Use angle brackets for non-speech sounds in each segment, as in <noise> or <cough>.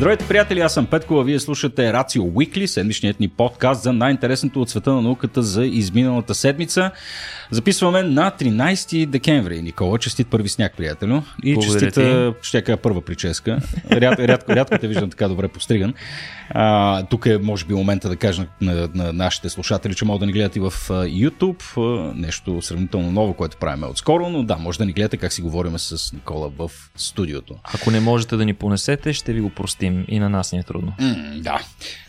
Здравейте, приятели, аз съм Петко, а вие слушате Рацио Уикли, седмичният ни подкаст за най-интересното от света на науката за изминалата седмица. Записваме на 13 декември. Никола, честит първи сняг, приятелю. И Благодаря честита, ще кажа първа прическа. Ряд, рядко, рядко те виждам така добре постриган. А, тук е, може би, момента да кажа на, на, на нашите слушатели, че могат да ни гледат и в YouTube. Нещо сравнително ново, което правим отскоро, но да, може да ни гледате как си говорим с Никола в студиото. Ако не можете да ни понесете, ще ви го простим. И на нас ни е трудно. М, да.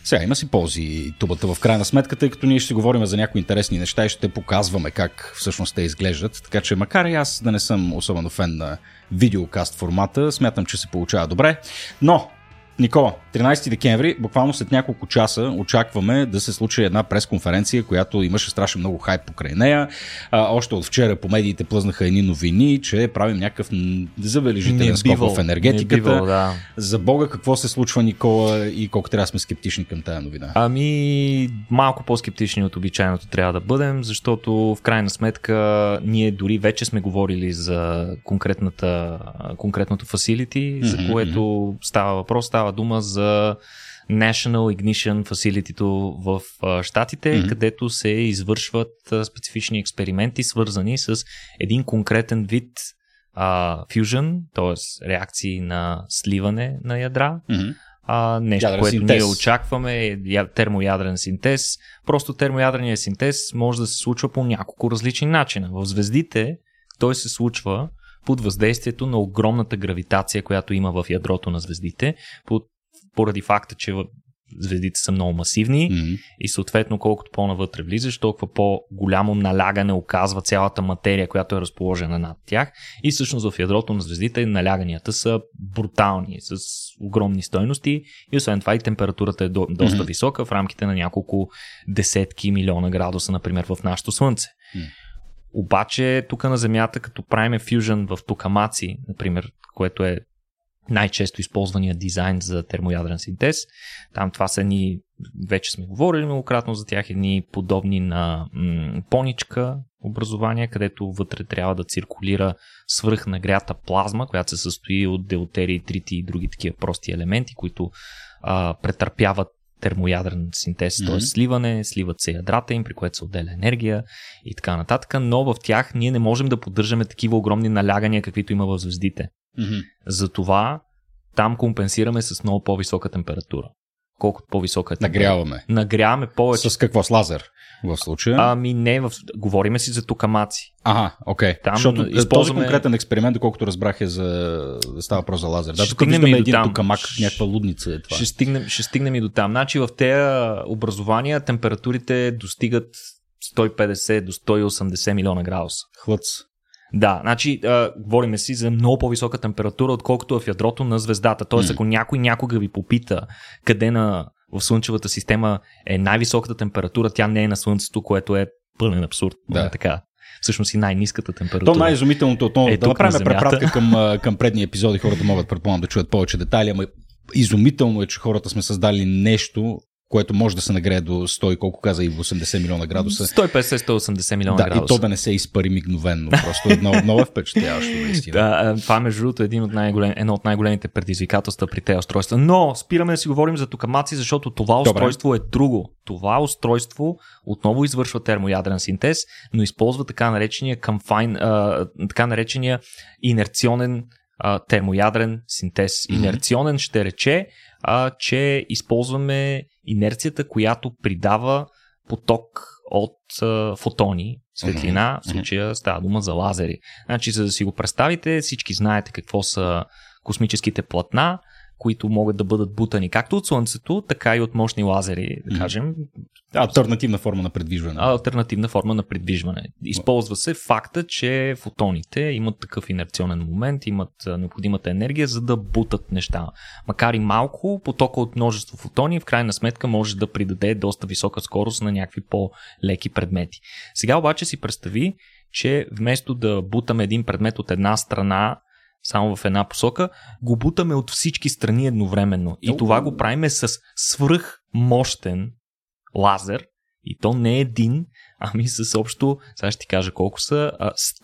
Сега има си ползи тубата в крайна сметка, тъй като ние ще говорим за някои интересни неща и ще показваме как всъщност те изглеждат. Така че макар и аз да не съм особено фен на видеокаст формата, смятам, че се получава добре. Но Никола, 13 декември, буквално след няколко часа очакваме да се случи една пресконференция, която имаше страшно много хайп покрай нея. А, още от вчера по медиите плъзнаха едни новини, че правим някакъв забележителен скок в енергетиката. бивал, да. За Бога, какво се случва, Никола, и колко трябва да сме скептични към тази новина? Ами, малко по-скептични от обичайното трябва да бъдем, защото в крайна сметка ние дори вече сме говорили за конкретната, конкретното facility, за което става въпрос, става дума за National Ignition Facility в Штатите, Мгм. където се извършват специфични експерименти, свързани с един конкретен вид а, fusion, т.е. реакции на сливане на ядра, Мгм. а, нещо, Ядрен което синтез. ние очакваме е термоядрен синтез. Просто термоядреният синтез може да се случва по няколко различни начина. В звездите той се случва под въздействието на огромната гравитация, която има в ядрото на звездите, под- поради факта, че звездите са много масивни Мгм. и съответно колкото по-навътре влизаш, толкова по-голямо налягане оказва цялата материя, която е разположена над тях. И всъщност в ядрото на звездите наляганията са брутални, с огромни стойности и освен това и температурата е до, доста Мгм. висока в рамките на няколко десетки милиона градуса, например в нашето Слънце. М. Обаче тук на Земята, като правиме фюжън в токамаци, например, което е най-често използвания дизайн за термоядрен синтез. Там това са едни, вече сме говорили многократно за тях, едни подобни на м- поничка образования, където вътре трябва да циркулира свръхнагрята плазма, която се състои от деутерии, трити и други такива прости елементи, които а, претърпяват термоядрен синтез, Мгм. т.е. сливане, сливат се ядрата им, при което се отделя енергия и така нататък, но в тях ние не можем да поддържаме такива огромни налягания, каквито има в звездите. Мгм. Затова там компенсираме с много по-висока температура. Колкото по-висока е температура. Нагряваме. Нагряваме повече. С какво? С лазер в случая? Ами не, в... говориме си за токамаци. Ага, окей. Там Защото този използваме- конкретен експеримент, доколкото разбрах е за... става въпрос за лазер. Да, тук виждаме един там. токамак, някаква лудница е това. Ще стигнем, ще стигнем и до там. Значи в тези образования температурите достигат 150 до 180 милиона градуса. Хлъц. Да, значи а, говориме си за много по-висока температура, отколкото е в ядрото на звездата. Тоест, М. ако някой някога ви попита къде на, в Слънчевата система е най-високата температура, тя не е на Слънцето, което е пълен абсурд. Да. Да. Така. Всъщност и най-низката температура. То най-изумителното отново, Е, да на направим Земята. препратка към, <laughs> към предни епизоди, хората могат предполагам да чуят повече детайли, ама изумително е, че хората сме създали нещо, което може да се нагрее до 100 и колко каза и 80 милиона градуса. 150-180 милиона Да, и градуса. то да не се изпари мигновенно. Просто много, много е впечатляващо, наистина. Да, това между другото е един от най-голем, едно от най-големите предизвикателства при тези устройства. Но спираме да си говорим за токамаци, защото това Добре. устройство е друго. Това устройство отново извършва термоядрен синтез, но използва така наречения, а, така наречения инерционен а, термоядрен синтез. Инерционен ще рече, а, че използваме инерцията, която придава поток от а, фотони, светлина, в Мгм. случая става дума за лазери. Значи, за да си го представите, всички знаете какво са космическите платна, които могат да бъдат бутани както от Слънцето, така и от мощни лазери, да кажем, Альтернативна форма на предвижване. альтернативна форма на придвижване. Използва се факта, че фотоните имат такъв инерционен момент, имат необходимата енергия, за да бутат неща. Макар и малко, потока от множество фотони в крайна сметка може да придаде доста висока скорост на някакви по-леки предмети. Сега обаче си представи, че вместо да бутаме един предмет от една страна, само в една посока, го бутаме от всички страни едновременно. И това го правиме с свръх мощен лазер И то не е един, ами с общо, сега ще ти кажа колко са,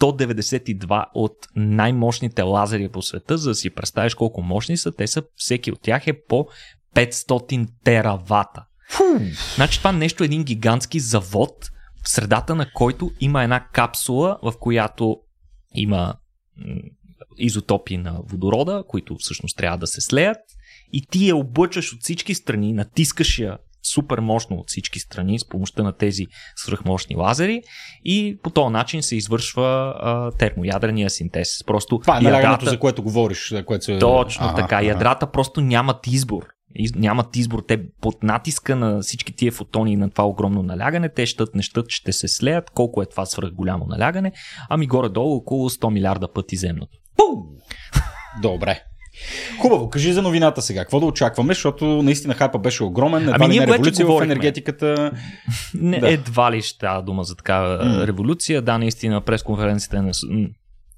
192 от най-мощните лазери по света, за да си представиш колко мощни са, те са, всеки от тях е по 500 теравата. Фу. Значи това нещо е един гигантски завод, в средата на който има една капсула, в която има изотопи на водорода, които всъщност трябва да се слеят и ти я облъчваш от всички страни, натискаш я супер мощно от всички страни с помощта на тези свръхмощни лазери и по този начин се извършва а, термоядрения синтез. Просто Това е налягането, за което говориш. За което се... Точно а, така. А, ядрата просто нямат избор. Нямат избор. Те под натиска на всички тия фотони на това огромно налягане, те щат, не щат, ще се слеят. Колко е това свръх голямо налягане? Ами горе-долу около 100 милиарда пъти земното. Добре. Хубаво, кажи за новината сега. Какво да очакваме, защото наистина хайпа беше огромен. Едва ами, ние не революция в енергетиката. Не, да. Едва ли ще дума за такава mm. революция. Да, наистина пресконференцията е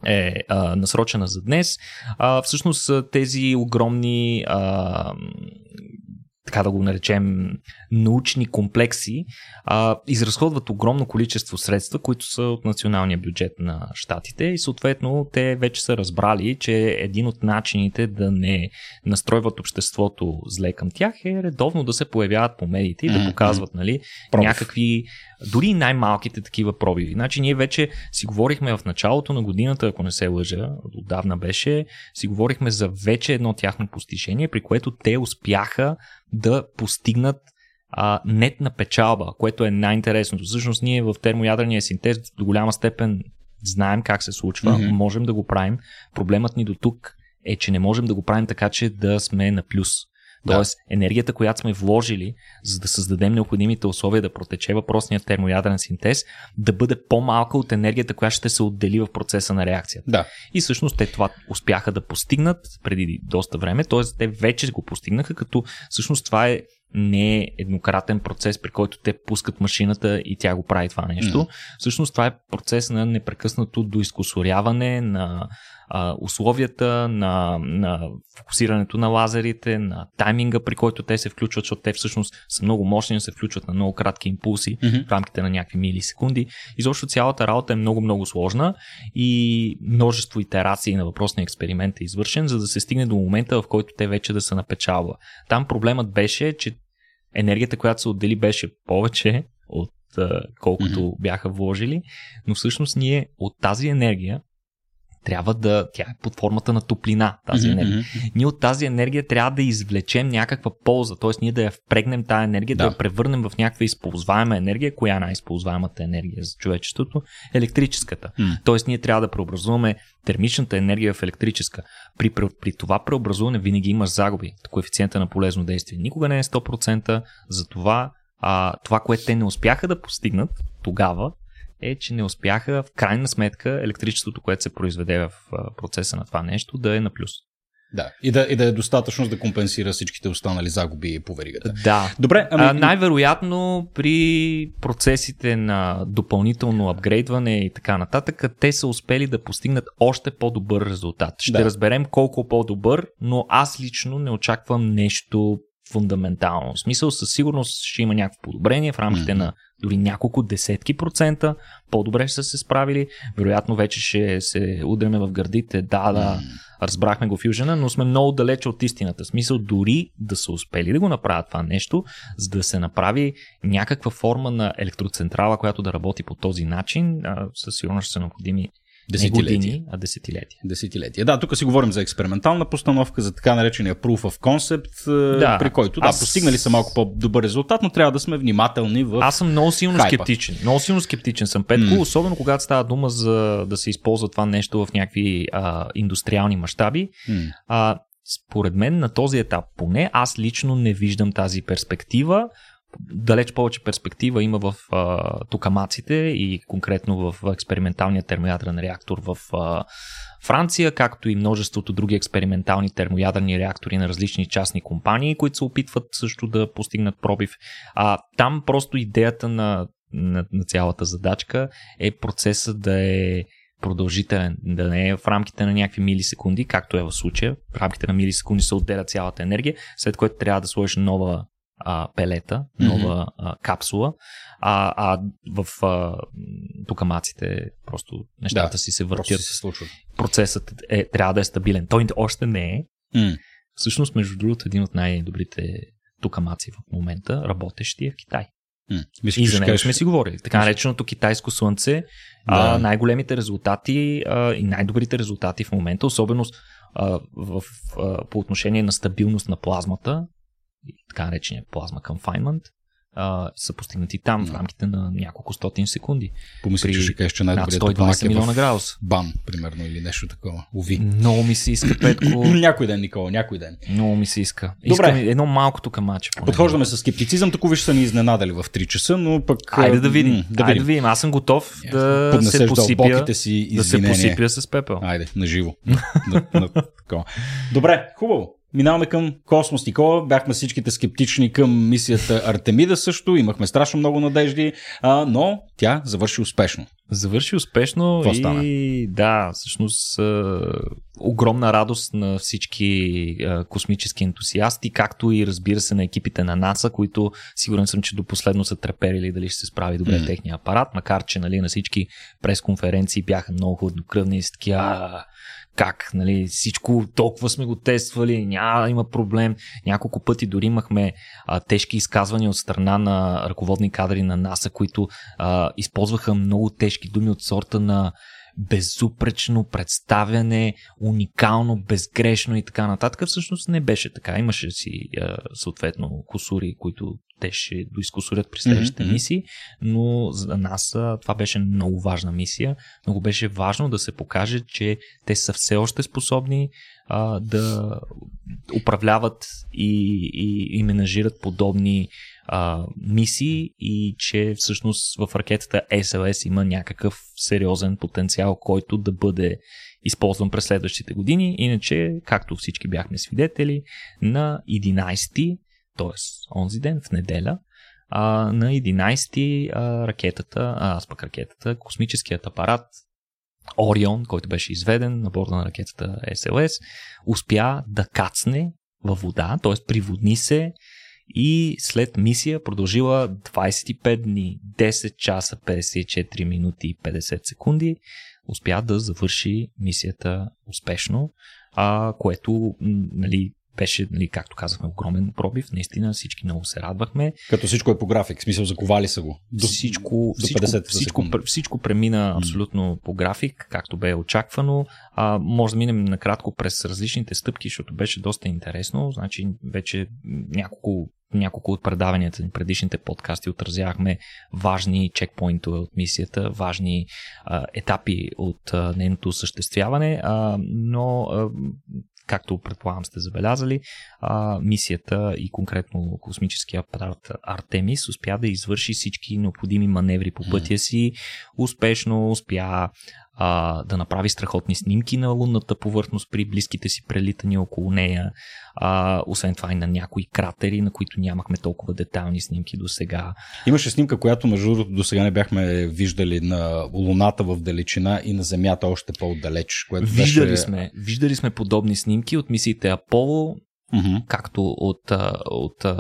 е а, насрочена за днес. А, всъщност тези огромни а, така да го наречем, научни комплекси, а, изразходват огромно количество средства, които са от националния бюджет на щатите и съответно те вече са разбрали, че един от начините да не настройват обществото зле към тях е редовно да се появяват по медиите и да показват нали, някакви, дори най-малките такива пробиви. Значи ние вече си говорихме в началото на годината, ако не се лъжа, отдавна беше, си говорихме за вече едно тяхно постижение, при което те успяха да постигнат а, нетна печалба, което е най-интересното. Всъщност ние в термоядрения синтез до голяма степен знаем как се случва, mm-hmm. можем да го правим. Проблемът ни до тук е, че не можем да го правим така, че да сме на плюс. Тоест, да. енергията, която сме вложили, за да създадем необходимите условия да протече въпросният термоядрен синтез, да бъде по-малка от енергията, която ще се отдели в процеса на реакцията. Да. И всъщност те това успяха да постигнат преди доста време, т.е. те вече го постигнаха, като всъщност това е не е еднократен процес, при който те пускат машината и тя го прави това нещо. Mm. Всъщност това е процес на непрекъснато доизкусоряване на а, условията, на, на фокусирането на лазерите, на тайминга, при който те се включват, защото те всъщност са много мощни, се включват на много кратки импулси mm-hmm. в рамките на някакви милисекунди. Изобщо цялата работа е много-много сложна и множество итерации на въпросния експеримент е извършен, за да се стигне до момента, в който те вече да са на печалба. Там проблемът беше, че енергията, която се отдели, беше повече от колкото mm-hmm. бяха вложили, но всъщност ние от тази енергия трябва да. Тя е под формата на топлина, тази mm-hmm. енергия. Ние от тази енергия трябва да извлечем някаква полза, т.е. ние да я впрегнем тази енергия, да, да я превърнем в някаква използваема енергия. Коя е най-използваемата енергия за човечеството? Електрическата. Mm. Тоест ние трябва да преобразуваме термичната енергия в електрическа. При, при, при това преобразуване винаги има загуби. Коефициента на полезно действие никога не е 100%, затова а, това, което те не успяха да постигнат тогава, е, че не успяха в крайна сметка електричеството, което се произведе в процеса на това нещо, да е на плюс. Да, и да, и да е достатъчно да компенсира всичките останали загуби по веригата. Да. Добре, ами... а, най-вероятно при процесите на допълнително апгрейдване и така нататък, те са успели да постигнат още по-добър резултат. Ще да. разберем колко по-добър, но аз лично не очаквам нещо фундаментално. В смисъл, със сигурност ще има някакво подобрение в рамките mm-hmm. на дори няколко десетки процента. По-добре ще са се справили. Вероятно вече ще се удреме в гърдите. Да, да, mm-hmm. разбрахме го фюжена, но сме много далече от истината. В смисъл, дори да са успели да го направят това нещо, за да се направи някаква форма на електроцентрала, която да работи по този начин, със сигурност ще са необходими Десетилетия. години, а десетилетия. Десетилетия. Да, тук си говорим за експериментална постановка, за така наречения proof of concept, да, при който, да, аз... постигнали са малко по-добър резултат, но трябва да сме внимателни в Аз съм много силно хайпа. скептичен. Много силно скептичен съм, Петко, mm. особено когато става дума за да се използва това нещо в някакви а, индустриални мащаби. Mm. А, според мен на този етап поне аз лично не виждам тази перспектива далеч повече перспектива има в а, токамаците и конкретно в експерименталния термоядрен реактор в а, Франция, както и множеството други експериментални термоядрени реактори на различни частни компании, които се опитват също да постигнат пробив. А, там просто идеята на, на, на цялата задачка е процеса да е продължителен, да не е в рамките на някакви милисекунди, както е в случая. В рамките на милисекунди се отделя цялата енергия, след което трябва да сложиш нова а, пелета, нова а, капсула, а, а в а, тукамаците просто нещата Да, си се въртят. се случва. Процесът е, трябва да е стабилен. Той още не е. М. Всъщност, между другото, един от най-добрите тукамаци в момента, работещи е в Китай. М. Мислиш, И за него сме си говорили. Така нареченото китайско слънце. А, Да. най-големите резултати а, и най-добрите резултати в момента, особено а, в, а, по отношение на стабилност на плазмата, така наречения плазма а, са постигнати там в Да. рамките на няколко стотин секунди. Помислих, че ще кажеш, че най-добрият 120 токамак е милиона в градуса. бан, примерно, или нещо такова. Уви. Много ми се иска, <clears throat> Петко. някой ден, Никола, някой ден. Много ми се иска. Добре. Искам едно малко тук маче. Подхождаме с скептицизъм, тако виж са ни изненадали в 3 часа, но пък... Айде да м, видим. Да Айде да видим. видим. Аз съм готов да се Поднесеш посипя, дълбоките си да се посипя с пепел. Айде, наживо. <laughs> на, на. Добре, хубаво. Минаваме към Космос Никола. Бяхме всичките скептични към мисията Артемида също. Имахме страшно много надежди, а, но тя завърши успешно. Завърши успешно Какво и стана? да, всъщност е, огромна радост на всички е, космически ентусиасти, както и разбира се на екипите на НАСА, които сигурен съм, че до последно са треперили дали ще се справи добре М. техния апарат, макар че нали, на всички пресконференции бяха много хладнокръвни и с такива «А, как, нали, всичко толкова сме го тествали, няма да има проблем. Няколко пъти дори имахме а, тежки изказвания от страна на ръководни кадри на НАСА, които а, използваха много тежки думи от сорта на безупречно представяне, уникално, безгрешно и така нататък. Всъщност не беше така. Имаше си съответно косури, които те ще доискусурят при следващите мгм. мисии, но за нас това беше много важна мисия. Много беше важно да се покаже, че те са все още способни а, да управляват и, и, и менажират подобни а, мисии и че всъщност в ракетата SLS има някакъв сериозен потенциал, който да бъде използван през следващите години. Иначе, както всички бяхме свидетели, на 11 т.е. онзи ден, в неделя, а, на 11 а, ракетата, аз пък ракетата, космическият апарат Орион, който беше изведен на борда на ракетата SLS, успя да кацне във вода, т.е. приводни се и след мисия продължила 25 дни, 10 часа, 54 минути и 50 секунди, успя да завърши мисията успешно, а, което нали, беше, нали, както казахме, огромен пробив. Наистина всички много се радвахме. Като всичко е по график, в смисъл заковали са го. До, всичко, до всичко, 50 всичко, пр- всичко премина абсолютно по график, както бе очаквано. А, може да минем накратко през различните стъпки, защото беше доста интересно. Значи вече няколко няколко от предаванията ни, предишните подкасти отразявахме важни чекпоинтове от мисията, важни а, етапи от а, нейното осъществяване, а, но а, както предполагам сте забелязали, а, мисията и конкретно космическия апарат Артемис успя да извърши всички необходими маневри по пътя си, успешно успя а, да направи страхотни снимки на лунната повърхност при близките си прелитания около нея, а, освен това и на някои кратери, на които нямахме толкова детайлни снимки до сега. Имаше снимка, която между другото до сега не бяхме виждали на Луната в далечина и на Земята още по-отдалеч. Което Виждали беше... сме, виждали сме подобни снимки от мисиите Аполо, Мгм. както от, от м,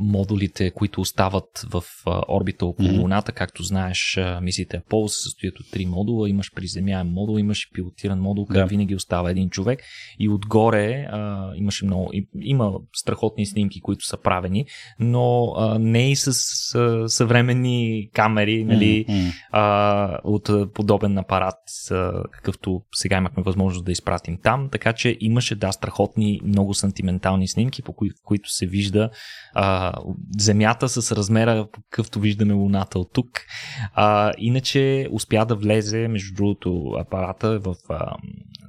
модулите, които остават в орбита около. Луната. Както знаеш, а, мисиите Аполо се състоят от три модула. Имаш приземяем модул, имаш и пилотиран модул, където Да. винаги остава един човек. И отгоре а, имаше много. и- Има страхотни снимки, които са правени, но а, не и с а, съвременни камери, нали, а, от подобен апарат, а, какъвто сега имахме възможност да изпратим там. Така че имаше, да, страхотни, много сантиментални снимки, по кои, които се вижда а, Земята с размера, какъвто виждаме Луната от тук. А, иначе успя да влезе, между другото, апарата в а,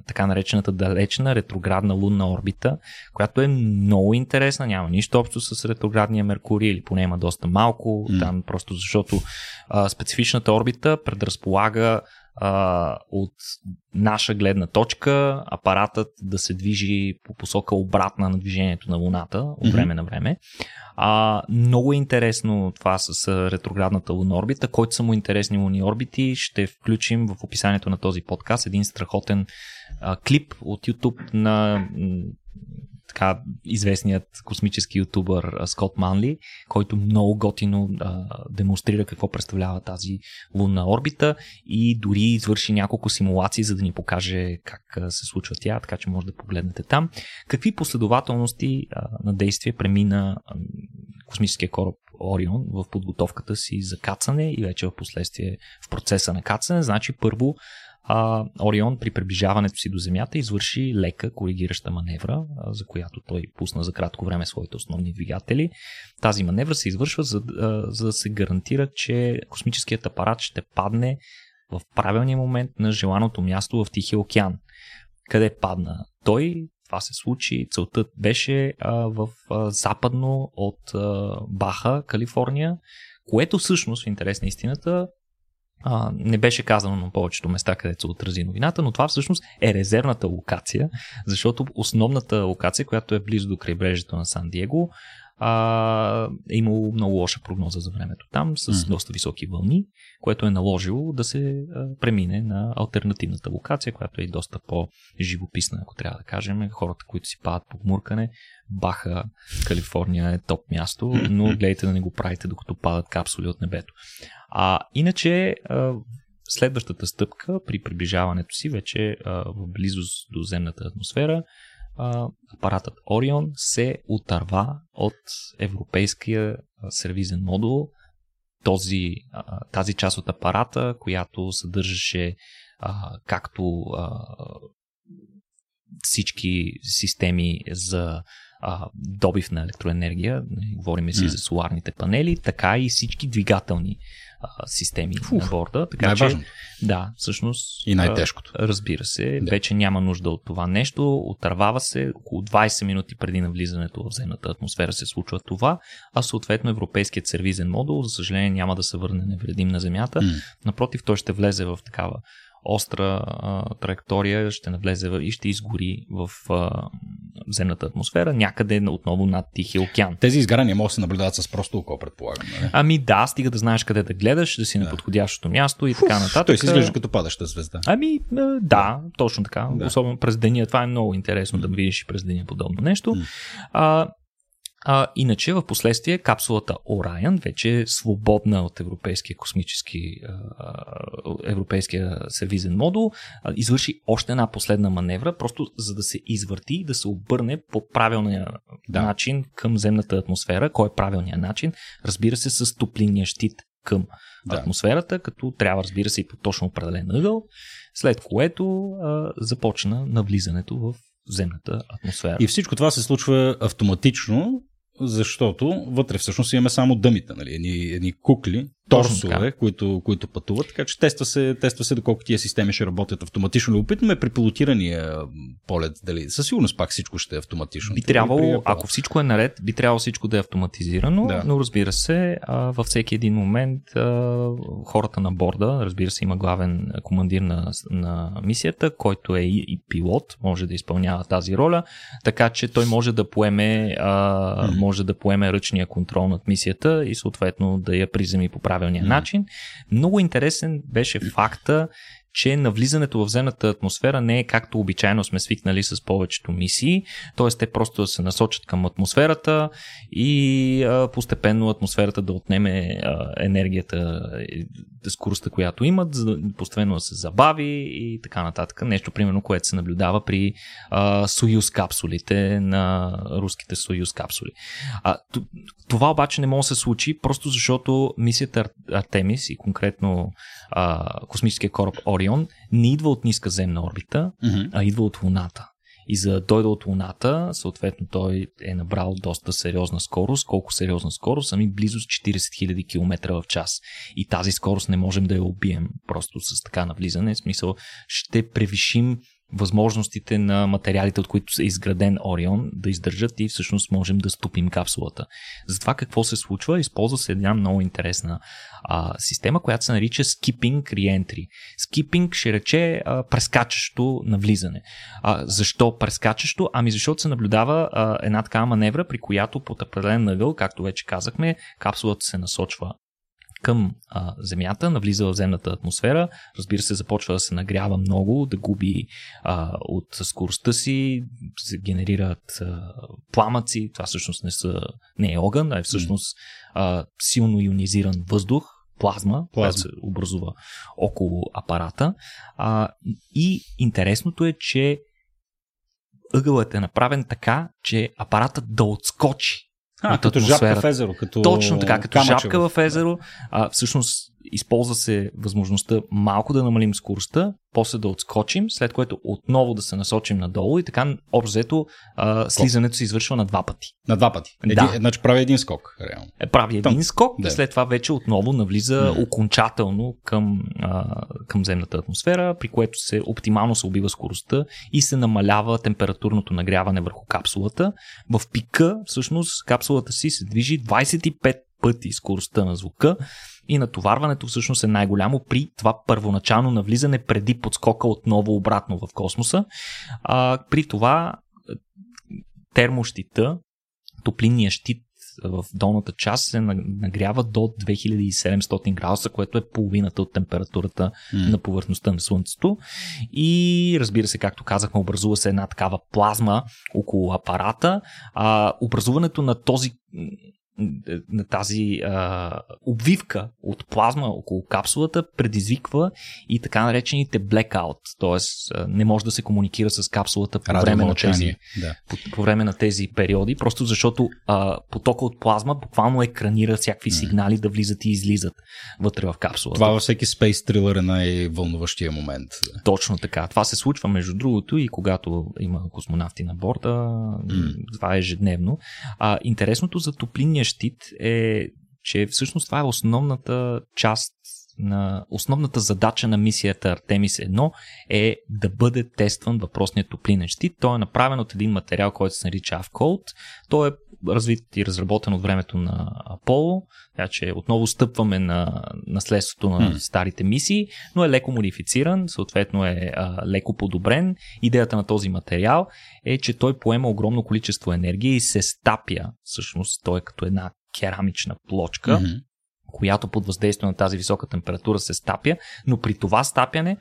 така наречената далечна ретроградна лунна орбита, която е много интересна, няма нищо общо с ретроградния Меркурий, или поне има доста малко, М. там просто защото а, специфичната орбита предразполага а, от наша гледна точка апаратът да се движи по посока обратна на движението на Луната от време на време. А, много е интересно това с ретроградната лунна орбита. Който са му интересни луни орбити, ще включим в описанието на този подкаст един страхотен а, клип от YouTube на така известният космически ютубър Скот Манли, който много готино а, демонстрира какво представлява тази лунна орбита и дори извърши няколко симулации, за да ни покаже как се случва тя, така че може да погледнете там. Какви последователности а, на действие премина а, космическия кораб Орион в подготовката си за кацане и вече в последствие в процеса на кацане. Значи първо а, Орион при приближаването си до Земята извърши лека коригираща маневра, за която той пусна за кратко време своите основни двигатели. Тази маневра се извършва за, за да се гарантира, че космическият апарат ще падне в правилния момент на желаното място в Тихия океан. Къде падна той? Това се случи. Целта беше а, в а, западно от а, Баха, Калифорния, което всъщност, в интерес на истината, а, не беше казано на повечето места, където се отрази новината, но това всъщност е резервната локация, защото основната локация, която е близо до крайбрежието на Сан Диего, а, е имало много лоша прогноза за времето там, с mm. доста високи вълни, което е наложило да се а, премине на альтернативната локация, която е и доста по-живописна, ако трябва да кажем. Хората, които си падат по гмуркане, Баха, Калифорния е топ място, но <laughs> гледайте да не го правите, докато падат капсули от небето. А иначе, а, следващата стъпка при приближаването си вече а, в близост до земната атмосфера апаратът Orion се отърва от европейския сервизен модул, този, тази част от апарата, която съдържаше както всички системи за добив на електроенергия, говорим си mm. за соларните панели, така и всички двигателни а, системи Фух, на борда. Така най-важно. че, да, всъщност. И най-тежкото. Разбира се, да. вече няма нужда от това нещо. Отървава се около 20 минути преди навлизането в земната атмосфера се случва това, а съответно европейският сервизен модул, за съжаление, няма да се върне невредим на Земята. Mm. Напротив, той ще влезе в такава остра а, траектория ще навлезе и ще изгори в а, земната атмосфера, някъде отново над Тихия океан. Тези изгарания могат да се наблюдават с просто око, предполагам. Не? Нали? Ами да, стига да знаеш къде да гледаш, да си да. на подходящото място и Фуф, така нататък. Той си изглежда като падаща звезда. Ами да, точно така. Да. Особено през деня. Това е много интересно mm. да видиш и през деня подобно нещо. Mm. А, а, иначе в последствие капсулата Orion, вече е свободна от европейския космически европейския сервизен модул, извърши още една последна маневра, просто за да се извърти и да се обърне по правилния да. начин към земната атмосфера. Кой е правилният начин? Разбира се, с топлинния щит към да. атмосферата, като трябва, разбира се, и по точно определен ъгъл, след което а, започна навлизането в земната атмосфера. И всичко това се случва автоматично, защото вътре всъщност имаме само дъмите, нали? едни, едни кукли, торсове, които, които пътуват, така че тества се, тества се доколко тия системи ще работят автоматично. Любопитно е при пилотирания полет, дали със сигурност пак всичко ще е автоматично. Би трябвало, ако всичко е наред, би трябвало всичко да е автоматизирано, да. но разбира се, във всеки един момент хората на борда, разбира се, има главен командир на, на мисията, който е и, и пилот, може да изпълнява тази роля, така че той може да поеме, може да поеме ръчния контрол над мисията и съответно да я приземи по правилно правилния mm. начин. Много интересен беше факта, че навлизането в земната атмосфера не е както обичайно сме свикнали с повечето мисии, т.е. те просто да се насочат към атмосферата и а, постепенно атмосферата да отнеме а, енергията, скоростта, която имат, за да постепенно да се забави и така нататък. Нещо, примерно, което се наблюдава при а, Союз капсулите на руските Союз капсули. А, това обаче не може да се случи, просто защото мисията Артемис и конкретно а, космическия кораб Орион не идва от ниска земна орбита, mm-hmm. а идва от Луната. И за да дойде от Луната, съответно той е набрал доста сериозна скорост. Колко сериозна скорост? Ами близо с 40 000 км в час. И тази скорост не можем да я убием просто с така навлизане. В смисъл ще превишим възможностите на материалите, от които е изграден Орион, да издържат и всъщност можем да ступим капсулата. За това какво се случва? Използва се една много интересна а, система, която се нарича Skipping Reentry. Skipping ще рече а, прескачащо навлизане. А, защо прескачащо? Ами защото се наблюдава а, една такава маневра, при която под определен ъгъл, както вече казахме, капсулата се насочва към а, Земята, навлиза в земната атмосфера, разбира се, започва да се нагрява много, да губи а, от скоростта си, се генерират а, пламъци, това всъщност не, са, не е огън, а е всъщност а, силно ионизиран въздух, плазма, плазма. която се образува около апарата. А, и интересното е, че ъгълът е направен така, че апаратът да отскочи а, като жабка в езеро. Като Точно така, като жабка в езеро. А, всъщност използва се възможността малко да намалим скоростта, после да отскочим, след което отново да се насочим надолу и така общо слизането се извършва на два пъти. На два пъти. Еди, да. Значи прави един скок, реално. Е, прави един Там. скок да. и след това вече отново навлиза mm. окончателно към, а, към земната атмосфера, при което се оптимално се убива скоростта и се намалява температурното нагряване върху капсулата. В пика, всъщност, капсулата си се движи 25 пъти скоростта на звука и натоварването всъщност е най-голямо при това първоначално навлизане преди подскока отново обратно в космоса. А, при това е, термощита, топлинния щит в долната част се нагрява до 2700 градуса, което е половината от температурата mm. на повърхността на Слънцето. И разбира се, както казахме, образува се една такава плазма около апарата. А, образуването на този на тази а, обвивка от плазма около капсулата предизвиква и така наречените blackout, т.е. не може да се комуникира с капсулата по време, на тези, да. по, по време на тези периоди, просто защото а, потока от плазма буквално екранира всякакви сигнали да влизат и излизат вътре в капсулата. Това във всеки спейс трилър е най-вълнуващия момент. Точно така. Това се случва между другото и когато има космонавти на борда, mm. това е ежедневно. А, интересното за топлинния щит е, че всъщност това е основната част на основната задача на мисията Артемис 1 е да бъде тестван въпросният топлинен щит. Той е направен от един материал, който се нарича Avcode. Той е развит и разработен от времето на Аполо, така че отново стъпваме на наследството на старите мисии, но е леко модифициран, съответно е а, леко подобрен. Идеята на този материал е, че той поема огромно количество енергия и се стапя, всъщност той е като една керамична плочка, mm-hmm която под въздействие на тази висока температура се стапя, но при това стапяне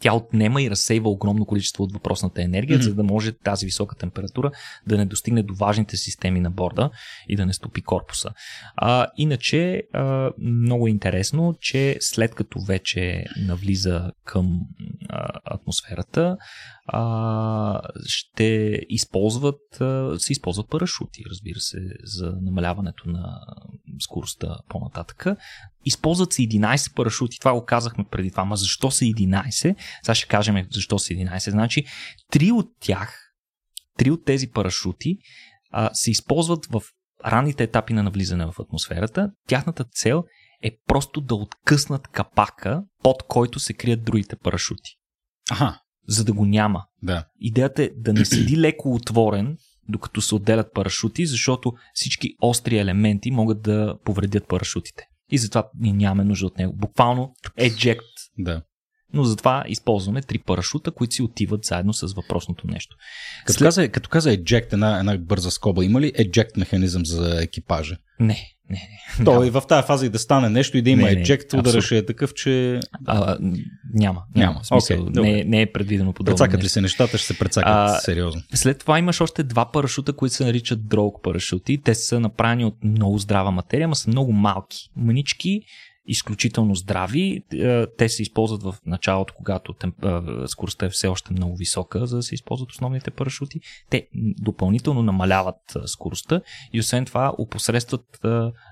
тя отнема и разсейва огромно количество от въпросната енергия, mm-hmm. за да може тази висока температура да не достигне до важните системи на борда и да не стопи корпуса. А, иначе, а, много е интересно, че след като вече навлиза към а, атмосферата, а, ще използват, а, се използват парашути, разбира се, за намаляването на скоростта по-нататък. Използват се 11 парашути, това го казахме преди това, ма защо са 11? Сега ще кажем защо са 11. Значи, три от тях, три от тези парашути а, се използват в ранните етапи на навлизане в атмосферата. Тяхната цел е просто да откъснат капака, под който се крият другите парашути. Ага за да го няма. Да. Идеята е да не седи <clears throat> леко отворен, докато се отделят парашути, защото всички остри елементи могат да повредят парашутите. И затова ние нямаме нужда от него. Буквално eject. Да. Но затова използваме три парашута, които си отиват заедно с въпросното нещо. Като, След... каза, като каза eject, една, една бърза скоба, има ли eject механизъм за екипажа? Не. Не, не. <laughs> То и в тази фаза и да стане нещо и да има eject, ударъш е такъв, че... А, няма. Няма. Смисъл, okay, не, не е предвидено подобно Прецакат ли се нещата, ще се прецакат а, сериозно. След това имаш още два парашута, които се наричат дрог парашути. Те са направени от много здрава материя, но са много малки. Манички, изключително здрави. Е, те се използват в началото, когато темп... Е, скоростта е все още много висока, за да се използват основните парашути. Те допълнително намаляват е, скоростта и освен това опосредстват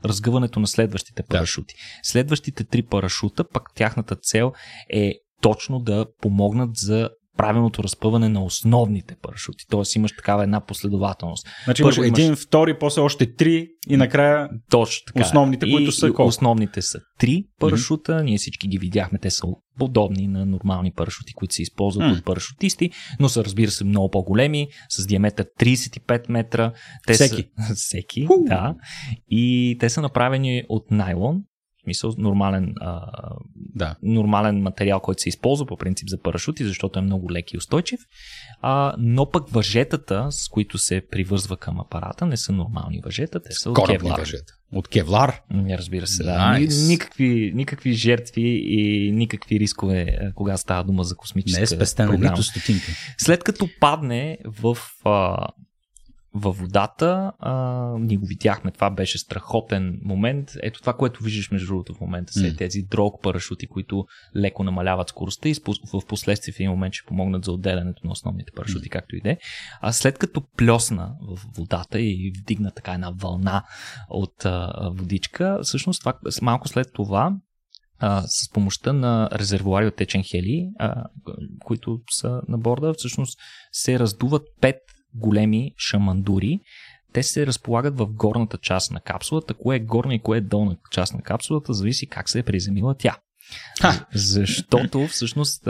разгъването на следващите парашути. Да. Следващите три парашута, пък тяхната цел е точно да помогнат за правилното разпъване на основните парашути. Тоест имаш такава една последователност. Значи Първо имаш един, втори, после още три и накрая Точно така. основните, и, които са колко? Основните са три парашута, mm-hmm. ние всички ги видяхме, те са подобни на нормални парашути, които се използват mm. от парашутисти, но са разбира се много по-големи, с диаметър 35 метра. Те всеки. Са, <laughs> всеки, да. И те са направени от найлон, Мисъл, нормален, а, Да. нормален материал, който се използва по принцип за парашути, защото е много лек и устойчив. А, но пък въжетата, с които се привързва към апарата, не са нормални въжета, те са от Корабни кевлар. въжета. От кевлар. Не, разбира се, да. Nice. Никакви, никакви жертви и никакви рискове, а, кога става дума за космическа Не е спестена програма. нито стотинка. След като падне в, а, във водата, а, ние го видяхме, това беше страхотен момент. Ето това, което виждаш между другото в момента, са М. тези дрог парашути, които леко намаляват скоростта и в последствие в един момент ще помогнат за отделянето на основните парашути, както и да е. А след като плесна в водата и вдигна така една вълна от а, водичка, всъщност това, малко след това а, с помощта на резервуари от течен хели, а, които са на борда, всъщност се раздуват пет големи шамандури. Те се разполагат в горната част на капсулата. Кое е горна и кое е долна част на капсулата, зависи как се е приземила тя. Ха! Защото всъщност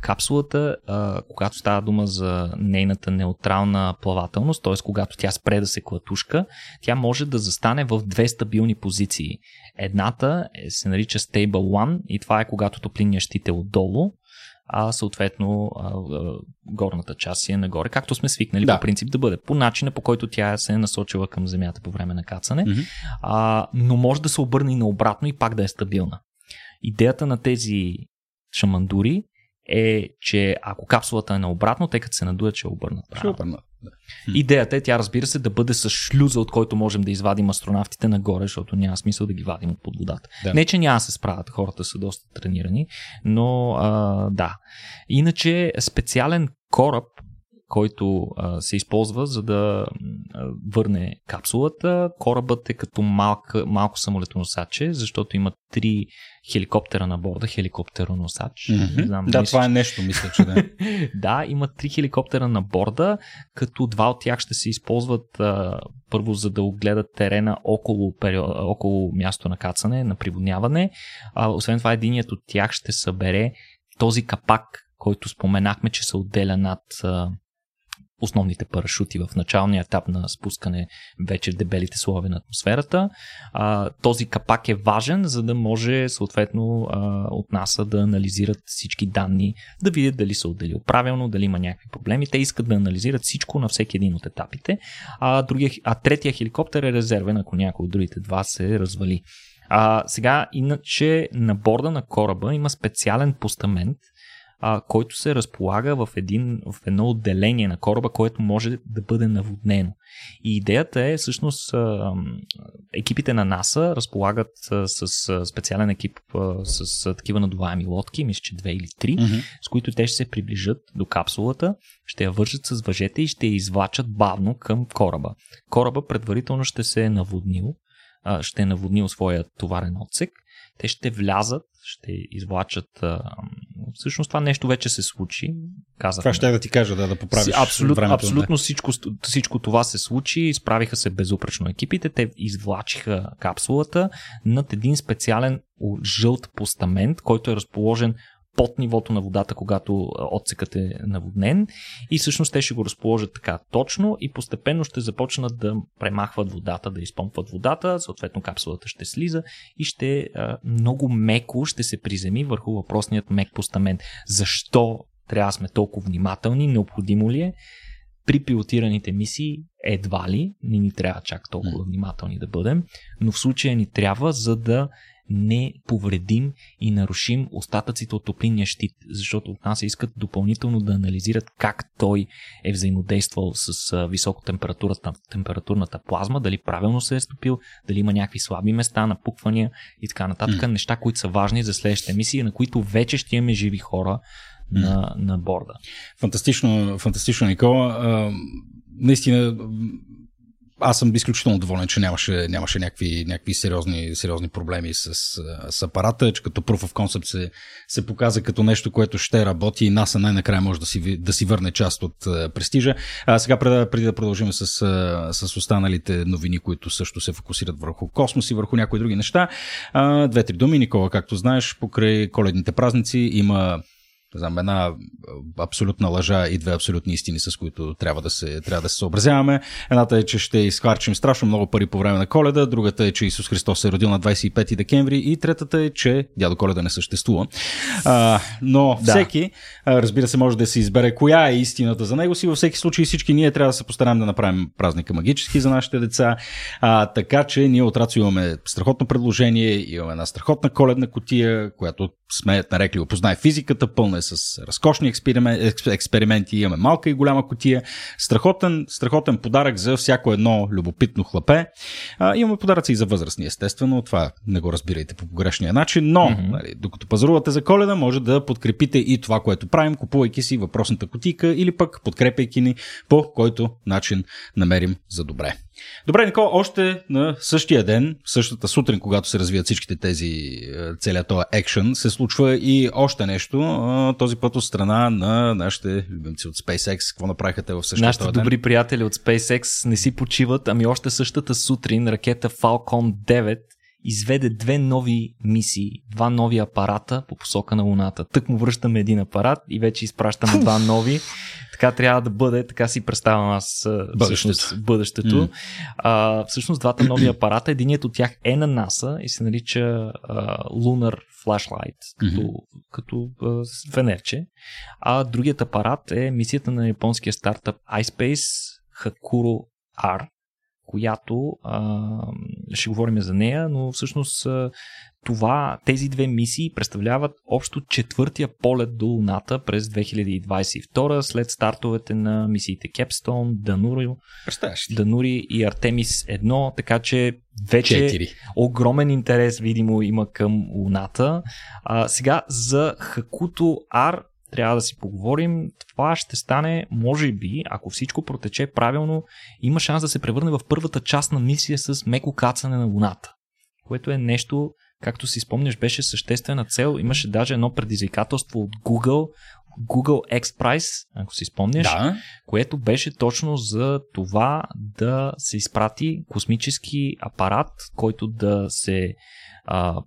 капсулата, а, когато става дума за нейната неутрална плавателност, т.е. когато тя спре да се клатушка, тя може да застане в две стабилни позиции. Едната е, се нарича Stable One и това е когато топлинният щит е отдолу, а съответно а, а, горната част си е нагоре, както сме свикнали Да. по принцип да бъде. По начина по който тя се е насочила към земята по време на кацане, Мгм. а, но може да се обърне и наобратно и пак да е стабилна. Идеята на тези шамандури е, че ако капсулата е наобратно, те като се надуят, ще обърнат. Ще правилно. Идеята е тя, разбира се, да бъде с шлюза, от който можем да извадим астронавтите нагоре, защото няма смисъл да ги вадим от под водата. Да. Не, че няма се справят, хората са доста тренирани, но а, да. Иначе специален кораб, който а, се използва за да а, върне капсулата. Корабът е като малка, малко самолетоносаче, защото има три хеликоптера на борда, хеликоптероносач. Не знам, Да, мисля, това е нещо, мисля, че да. <laughs> да, има три хеликоптера на борда, като два от тях ще се използват а, първо за да огледат терена около, период, около място на кацане, на приводняване. А, освен това, единият от тях ще събере този капак, който споменахме, че се отделя над а, основните парашути в началния етап на спускане вече в дебелите слоеве на атмосферата. А, този капак е важен, за да може съответно а, от НАСА да анализират всички данни, да видят дали са отделил правилно, дали има някакви проблеми. Те искат да анализират всичко на всеки един от етапите. А, другия, а третия хеликоптер е резервен, ако някой от другите два се развали. А, сега, иначе на борда на кораба има специален постамент, а, който се разполага в, един, в едно отделение на кораба, което може да бъде наводнено. И идеята е всъщност а, екипите на НАСА разполагат а, с а, специален екип а, с а, такива надуваеми лодки, мисля, че две или три, Мгм. с които те ще се приближат до капсулата, ще я вържат с въжете и ще я извлачат бавно към кораба. Кораба предварително ще се е наводнил, а, ще е наводнил своя товарен отсек, те ще влязат, ще извлачат. А, всъщност това нещо вече се случи. Казахме. Това ще да ти кажа, да, да поправиш Абсолютно, времето. абсолютно всичко, всичко това се случи, справиха се безупречно екипите, те извлачиха капсулата над един специален жълт постамент, който е разположен под нивото на водата, когато отсекът е наводнен и всъщност те ще го разположат така точно и постепенно ще започнат да премахват водата, да изпомпват водата, съответно капсулата ще слиза и ще много меко ще се приземи върху въпросният мек постамент. Защо трябва да сме толкова внимателни, необходимо ли е? При пилотираните мисии едва ли, не ни трябва чак толкова внимателни да бъдем, но в случая ни трябва, за да не повредим и нарушим остатъците от топлинния щит, защото от нас искат допълнително да анализират как той е взаимодействал с високотемпературната температурната плазма, дали правилно се е стопил, дали има някакви слаби места, напуквания и така нататък. М. Неща, които са важни за следващите мисии, на които вече ще имаме живи хора на, на борда. Фантастично, фантастично, Никола. А, наистина, аз съм изключително доволен, че нямаше, нямаше някакви, някакви сериозни, сериозни проблеми с, с апарата, че като Proof of Concept се, се показа като нещо, което ще работи и НАСА най-накрая може да си, да си върне част от престижа. А сега преди, преди да продължим с, с останалите новини, които също се фокусират върху космос и върху някои други неща, две-три думи, Никола, както знаеш, покрай коледните празници има знам, една абсолютна лъжа и две абсолютни истини, с които трябва да се, трябва да се съобразяваме. Едната е, че ще изхарчим страшно много пари по време на коледа, другата е, че Исус Христос се е родил на 25 декември и третата е, че дядо Коледа не съществува. А, но да. всеки, разбира се, може да се избере коя е истината за него си. Във всеки случай всички ние трябва да се постараем да направим празника магически за нашите деца. А, така че ние от Рацио имаме страхотно предложение, имаме една страхотна коледна котия, която сме нарекли опознай физиката, пълна е с разкошни експерименти, имаме малка и голяма котия. Страхотен, страхотен подарък за всяко едно любопитно хлапе. А, имаме подаръци и за възрастни, естествено. Това не го разбирайте по погрешния начин, но mm-hmm. нали, докато пазарувате за коледа, може да подкрепите и това, което правим, купувайки си въпросната котика или пък подкрепяйки ни по който начин намерим за добре. Добре, Никола, още на същия ден, същата сутрин, когато се развият всичките тези, е, целият този екшен, се случва и още нещо, този път от страна на нашите любимци от SpaceX. Какво направиха те в същия Нашите добри приятели от SpaceX не си почиват, ами още същата сутрин ракета Falcon 9 изведе две нови мисии, два нови апарата по посока на Луната. Тък му връщаме един апарат и вече изпращаме два <laughs> нови. Така трябва да бъде, така си представям аз бъдещето. бъдещето. Mm. А, всъщност двата нови апарата, единият от тях е на НАСА и се нарича а, Lunar Flashlight, като, mm-hmm. като а, венерче. А другият апарат е мисията на японския стартъп iSpace Hakuro R, която а, ще говорим за нея, но всъщност това, тези две мисии представляват общо четвъртия полет до Луната през 2022 след стартовете на мисиите Кепстон, Данури, Данури и Артемис 1, така че вече 4. огромен интерес видимо има към Луната. А, сега за Хакуто Ар трябва да си поговорим. Това ще стане, може би, ако всичко протече правилно, има шанс да се превърне в първата част на мисия с меко кацане на Луната. Което е нещо, както си спомняш, беше съществена цел. Имаше даже едно предизвикателство от Google, Google X Prize, ако си спомняш, да. което беше точно за това да се изпрати космически апарат, който да се а,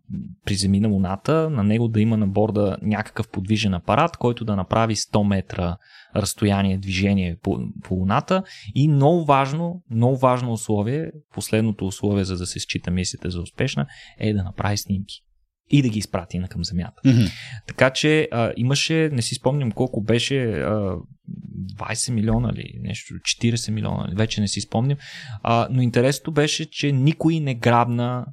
приземи на Луната, на него да има на борда някакъв подвижен апарат, който да направи 100 метра разстояние движение по, по Луната и много важно, много важно условие, последното условие за да се счита мисията за успешна е да направи снимки и да ги изпрати на към Земята. Mm-hmm. Така че а, имаше, не си спомням колко беше, а, 20 милиона или нещо, 40 милиона, вече не си спомням, а, но интересното беше, че никой не грабна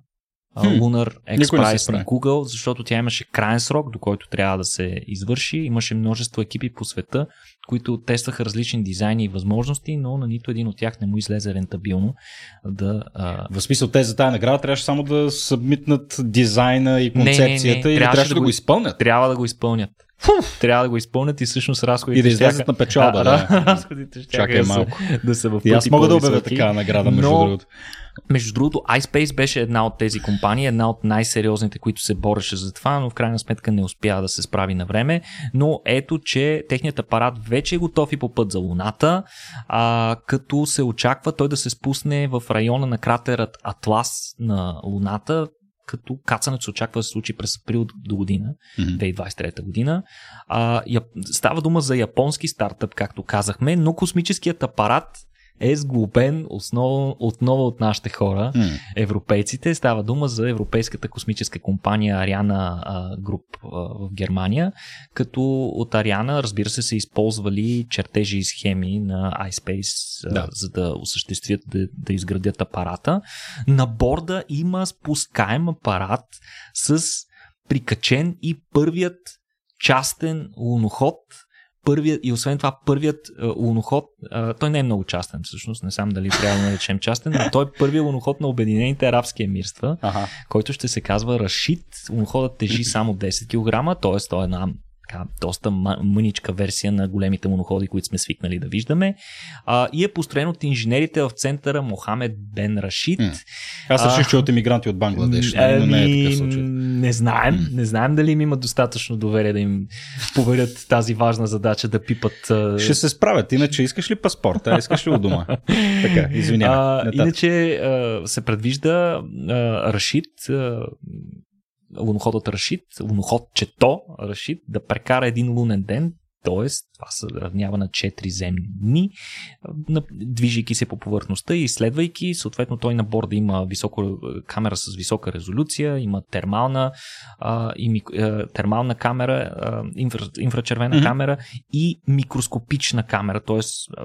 Lunar X Prize на Google, защото тя имаше крайен срок, до който трябва да се извърши. Имаше множество екипи по света, които тестваха различни дизайни и възможности, но на нито един от тях не му излезе рентабилно да... А... В смисъл, те за тази награда трябваше само да събмитнат дизайна и концепцията не, не, не. или трябваше да, да го изпълнят? Трябва да го изпълнят. Трябва да го изпълнят и всъщност разходите. И да излезат на печалба, да. <laughs> разходите ще Чакай малко. Да са в и аз мога да обявя така награда, между но, другото. Между другото, iSpace беше една от тези компании, една от най-сериозните, които се бореше за това, но в крайна сметка не успя да се справи на време. Но ето, че техният апарат вече е готов и по път за Луната, а, като се очаква той да се спусне в района на кратерът Атлас на Луната, като кацането се очаква да се случи през април до година, mm-hmm. 2023 година. А, става дума за японски стартъп, както казахме, но космическият апарат е сглобен основ, отново от нашите хора, mm. европейците. Става дума за европейската космическа компания Ариана Груп в Германия, като от Ариана, разбира се, са използвали чертежи и схеми на iSpace, да. за да осъществят, да, да изградят апарата. На борда има спускаем апарат с прикачен и първият частен луноход първият, и освен това първият а, луноход, а, той не е много частен всъщност, не знам дали трябва да наречем частен, но той е първият луноход на Обединените арабски емирства, ага. който ще се казва Рашид. Луноходът тежи <clears throat> само 10 кг, т.е. той е една така, доста мъничка версия на големите моноходи, които сме свикнали да виждаме. А, и е построен от инженерите в центъра Мохамед Бен Рашид. Аз реших, че от емигранти от Бангладеш, а, но не е такъв случай. Не знаем, mm. не знаем дали им имат достатъчно доверие да им поверят тази важна задача да пипат. Ще се справят, иначе искаш ли паспорта, искаш ли у дома? така, извинявай. иначе а, се предвижда а, Рашид а, луноходът Рашид, луноходчето Рашид да прекара един лунен ден т.е. това се равнява на 4 земни дни, движейки се по повърхността и изследвайки. Съответно, той на борда има високо, камера с висока резолюция, има термална, а, и, а, термална камера, а, инфра, инфрачервена mm-hmm. камера и микроскопична камера, т.е.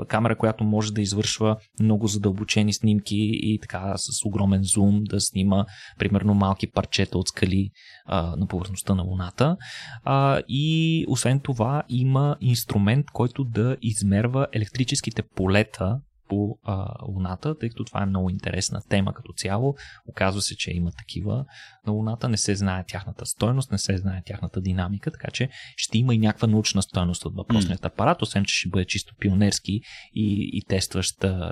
камера, която може да извършва много задълбочени снимки и така с огромен зум да снима примерно малки парчета от скали а, на повърхността на Луната. А, и освен това има инструмент, който да измерва електрическите полета по а, Луната, тъй като това е много интересна тема като цяло. Оказва се, че има такива на Луната, не се знае тяхната стойност, не се знае тяхната динамика, така че ще има и някаква научна стойност от въпросният апарат, освен че ще бъде чисто пионерски и, и тестващ а,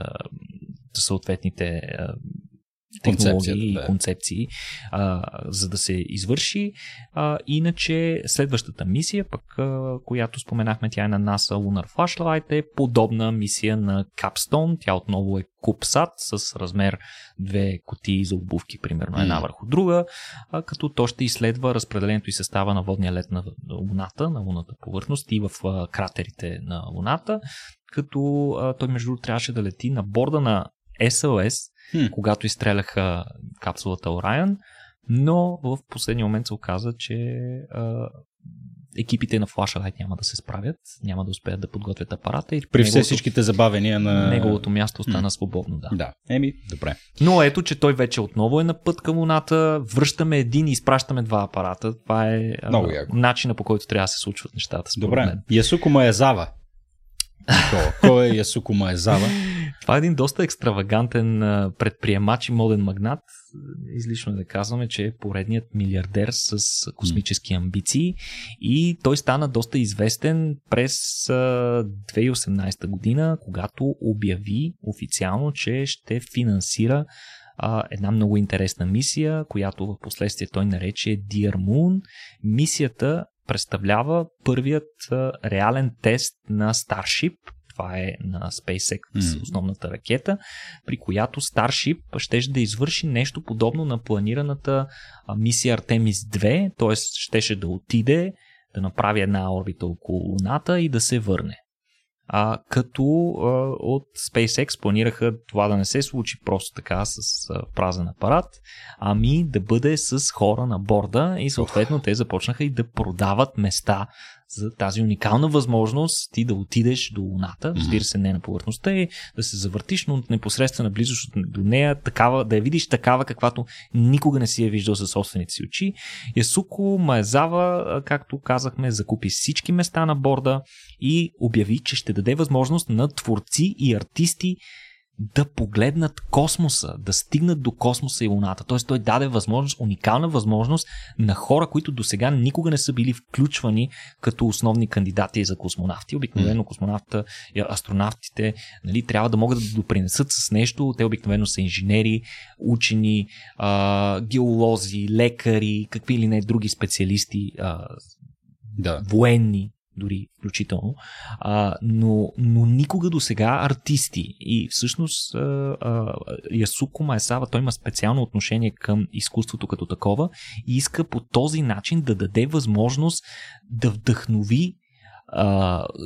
съответните а, технологии и концепции, а, за да се извърши. А, иначе следващата мисия, пък, а, която споменахме, тя е на NASA Lunar Flashlight, е подобна мисия на Capstone. Тя отново е купсат с размер две кутии за обувки, примерно една върху друга, а, като то ще изследва разпределението и състава на водния лед на Луната, на луната повърхност и в а, кратерите на Луната, като а, той между другото трябваше да лети на борда на SLS, хм. когато изстреляха капсулата Orion, но в последния момент се оказа, че а, екипите на Flashlight няма да се справят, няма да успеят да подготвят апарата. И При все всичките забавения на... Неговото място остана свободно, да. Да, еми, добре. Но ето, че той вече отново е на път към Луната, връщаме един и изпращаме два апарата. Това е Много а, начина по който трябва да се случват нещата. Добре, мен. Ясуко Маязава кой е Ясуко Маезава? <laughs> Това е един доста екстравагантен предприемач и моден магнат. Излишно е да казваме, че е поредният милиардер с космически амбиции и той стана доста известен през 2018 година, когато обяви официално, че ще финансира една много интересна мисия, която в последствие той нарече Dear Moon. Мисията представлява първият реален тест на Starship, това е на SpaceX, mm. основната ракета, при която Starship ще да извърши нещо подобно на планираната мисия Artemis 2, т.е. щеше да отиде, да направи една орбита около Луната и да се върне а, като а, от SpaceX планираха това да не се случи просто така с а, празен апарат, ами да бъде с хора на борда и съответно те започнаха и да продават места за тази уникална възможност ти да отидеш до Луната, разбира се, не на повърхността и да се завъртиш, но непосредствена близост до нея, такава, да я видиш такава, каквато никога не си я виждал със собствените си очи. Ясуко Маезава, както казахме, закупи всички места на борда и обяви, че ще даде възможност на творци и артисти да погледнат космоса, да стигнат до космоса и Луната. Тоест той даде възможност, уникална възможност на хора, които до сега никога не са били включвани като основни кандидати за космонавти. Обикновено космонавта, астронавтите нали, трябва да могат да допринесат с нещо. Те обикновено са инженери, учени, а, геолози, лекари, какви или не други специалисти, а, да. военни, дори включително, а, но, но никога до сега артисти. И всъщност а, а, Ясуко Маесава, той има специално отношение към изкуството като такова и иска по този начин да даде възможност да вдъхнови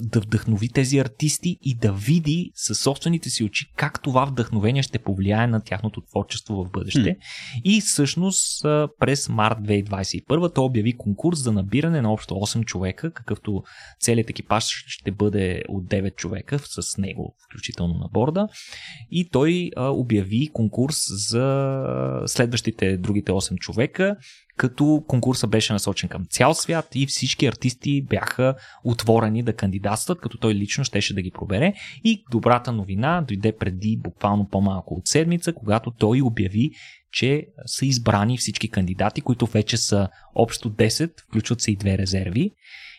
да вдъхнови тези артисти и да види със собствените си очи как това вдъхновение ще повлияе на тяхното творчество в бъдеще. Mm. И всъщност през март 2021 той обяви конкурс за набиране на общо 8 човека, какъвто целият екипаж ще бъде от 9 човека с него, включително на борда. И той обяви конкурс за следващите другите 8 човека като конкурса беше насочен към цял свят и всички артисти бяха отворени да кандидатстват, като той лично щеше да ги пробере. И добрата новина дойде преди буквално по-малко от седмица, когато той обяви, че са избрани всички кандидати, които вече са общо 10, включват се и две резерви.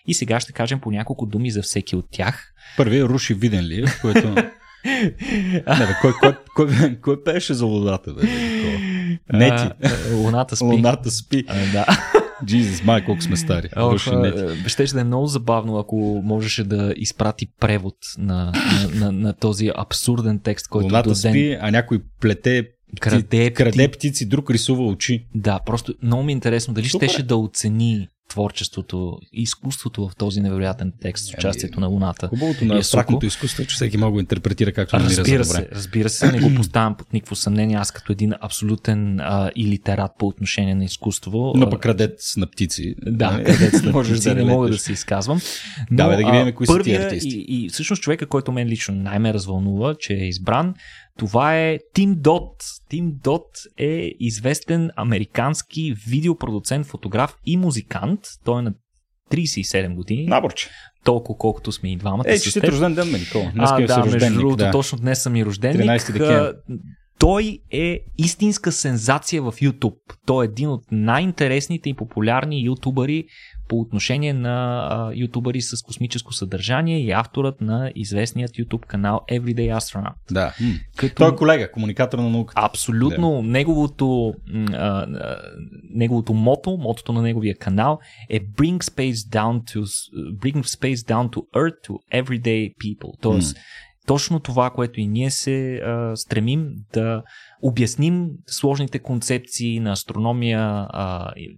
И сега ще кажем по няколко думи за всеки от тях. Първият е Руши Виденлиев, който... <laughs> Не, бе, кой, кой, кой, кой пеше за водата, бе? Не ти. Луната спи. Луната спи. А, да. <laughs> Jesus, май, колко сме стари. Ще да е много забавно, ако можеше да изпрати превод на, на, на, на този абсурден текст, който Луната до ден... спи, а някой плете Краде, краде птици, друг рисува очи. Да, просто много ми е интересно дали Супер. щеше да оцени творчеството и изкуството в този невероятен текст с участието на Луната. Хубавото на И абстрактното изкуство е, че всеки може да интерпретира както намира за Разбира добре. се, разбира се, не го поставям под никакво съмнение. Аз като един абсолютен а, илитерат по отношение на изкуство. Но пък крадец на птици. Да, сте <laughs> Можеш птици, да не мога да се изказвам. Да, бе, да ги видим кои са тия първия артисти. И, и всъщност човека, който мен лично най-ме развълнува, че е избран, това е Тим Дот. Тим Дот е известен американски видеопродуцент, фотограф и музикант. Той е на 37 години, Наборче. толкова колкото сме и двамата. Е, че рожден ден, ме, Никола. Днес А, е да, си между рожденник. другото, да. точно днес съм и рожденник. 13 декември. Той е истинска сензация в YouTube. Той е един от най-интересните и популярни ютубъри по отношение на а, ютубъри с космическо съдържание и авторът на известният YouTube канал Everyday Astronaut. Да. Като... Той е колега, комуникатор на науката. Абсолютно. Неговото, м, а, неговото мото, мотото на неговия канал е Bring Space Down to, bring space down to Earth to Everyday People. Тоест, точно това, което и ние се а, стремим да обясним сложните концепции на астрономия,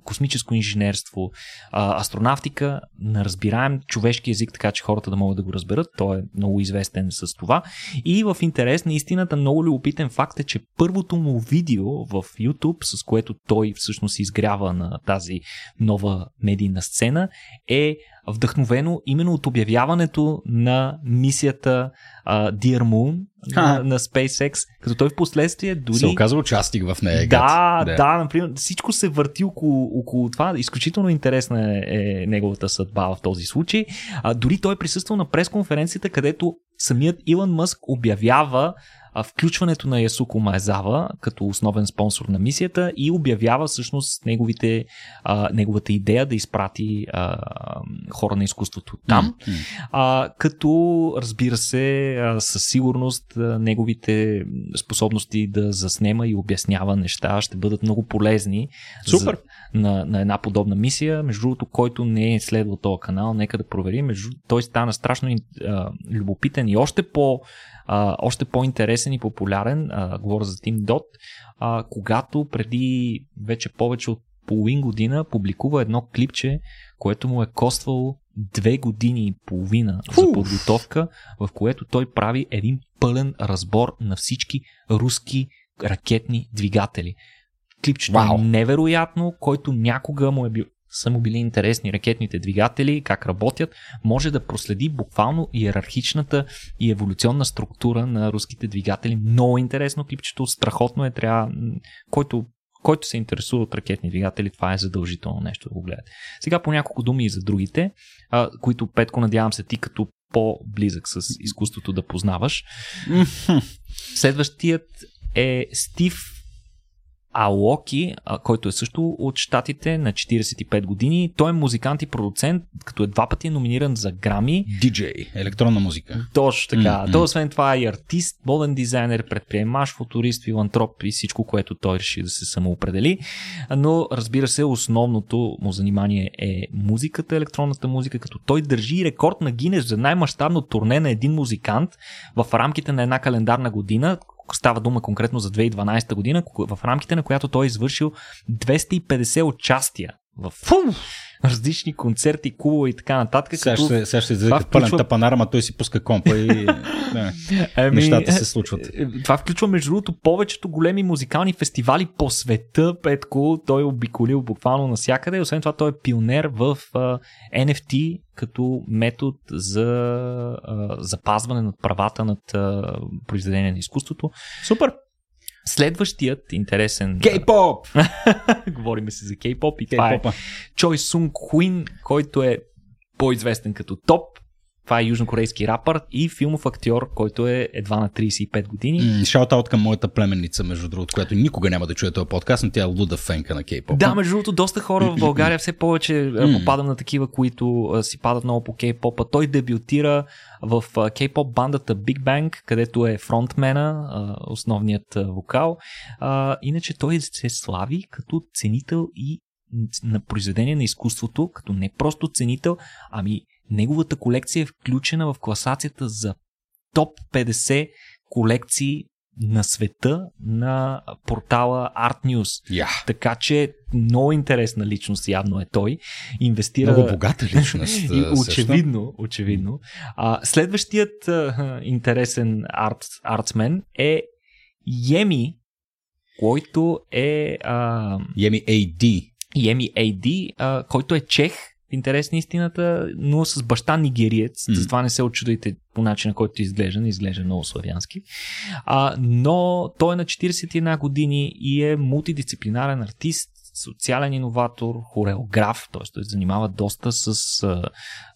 космическо инженерство, астронавтика на разбираем човешки език, така че хората да могат да го разберат. Той е много известен с това. И в интерес на истината, много любопитен факт е, че първото му видео в YouTube, с което той всъщност изгрява на тази нова медийна сцена, е вдъхновено именно от обявяването на мисията а, Dear Moon на, на SpaceX, като той в последствие дори... Се оказва участник в нея. Да, гад. да, например, всичко се върти около, около това. Изключително интересна е, е неговата съдба в този случай. А, дори той е присъствал на пресконференцията, където самият Илон Мъск обявява включването на Ясуко Маезава като основен спонсор на мисията и обявява всъщност неговите, а, неговата идея да изпрати а, хора на изкуството там. А, като, разбира се, а, със сигурност а, неговите способности да заснема и обяснява неща ще бъдат много полезни Супер. За, на, на една подобна мисия. Между другото, който не е следвал този канал, нека да провери. Между, той стана страшно а, любопитен и още по а, още по-интересен и популярен, а, говоря за Тим Дот, а, когато преди вече повече от половин година публикува едно клипче, което му е коствало две години и половина за Фу! подготовка, в което той прави един пълен разбор на всички руски ракетни двигатели. Клипчето Вау! е невероятно, който някога му е бил са му били интересни ракетните двигатели, как работят, може да проследи буквално иерархичната и еволюционна структура на руските двигатели. Много интересно клипчето, страхотно е, трябва, който който се интересува от ракетни двигатели, това е задължително нещо да го гледате. Сега по няколко думи и за другите, а, които Петко надявам се ти като по-близък с изкуството да познаваш. Следващият е Стив А, който е също от щатите на 45 години. Той е музикант и продуцент, като е два пъти номиниран за Грами. DJ, електронна музика. Точно така. М. Той освен това е и артист, моден дизайнер, предприемач, футурист, филантроп и всичко, което той реши да се самоопредели. Но разбира се, основното му занимание е музиката, електронната музика, като той държи рекорд на Гинес за най-мащабно турне на един музикант в рамките на една календарна година. Става дума конкретно за 2012 година, в рамките на която той е извършил 250 участия в различни концерти, клубове и така нататък. Сега като- ще, сега ще излезе като пълен включва- тапанар, ама той си пуска компа и <laughs> да, Ами, нещата се случват. е, Това включва, между другото, повечето големи музикални фестивали по света, Петко. Той е обиколил буквално навсякъде. Освен това, той е пионер в а, NFT като метод за а, запазване над правата над а, произведение на изкуството. Супер! Следващият интересен... Кей-поп! <laughs> Говориме се за кей-поп и това е. Чой Сунг Хуин, който е по-известен като Топ. Това е южнокорейски рапър и филмов актьор, който е едва на 35 години. Шаут-аут към моята племенница, между другото, която никога няма да чуе този подкаст, но тя е луда фенка на кей-поп. Да, между другото, доста хора в България все повече а, попадам на такива, които а, си падат много по кей-попа. Той дебютира в кей-поп бандата Big Bang, където е фронтмена, а, основният вокал. А, Иначе той се слави като ценител и на произведение на изкуството, като не просто ценител, ами неговата колекция е включена в класацията за топ 50 колекции на света на портала Art News. Yeah. Така че много интересна личност явно е той. Инвестира... Много богата личност. <laughs> и, очевидно, очевидно. А, следващият а, интересен арт, артсмен е Йеми, който е... А... Йеми AD. Йеми AD, а, който е чех, интерес на истината, но с баща нигериец. Mm. Затова не се очудвайте по начина, който изглежда. Не изглежда много славянски. А, но той е на 41 години и е мултидисциплинарен артист, социален иноватор, хореограф, т.е. той занимава доста с,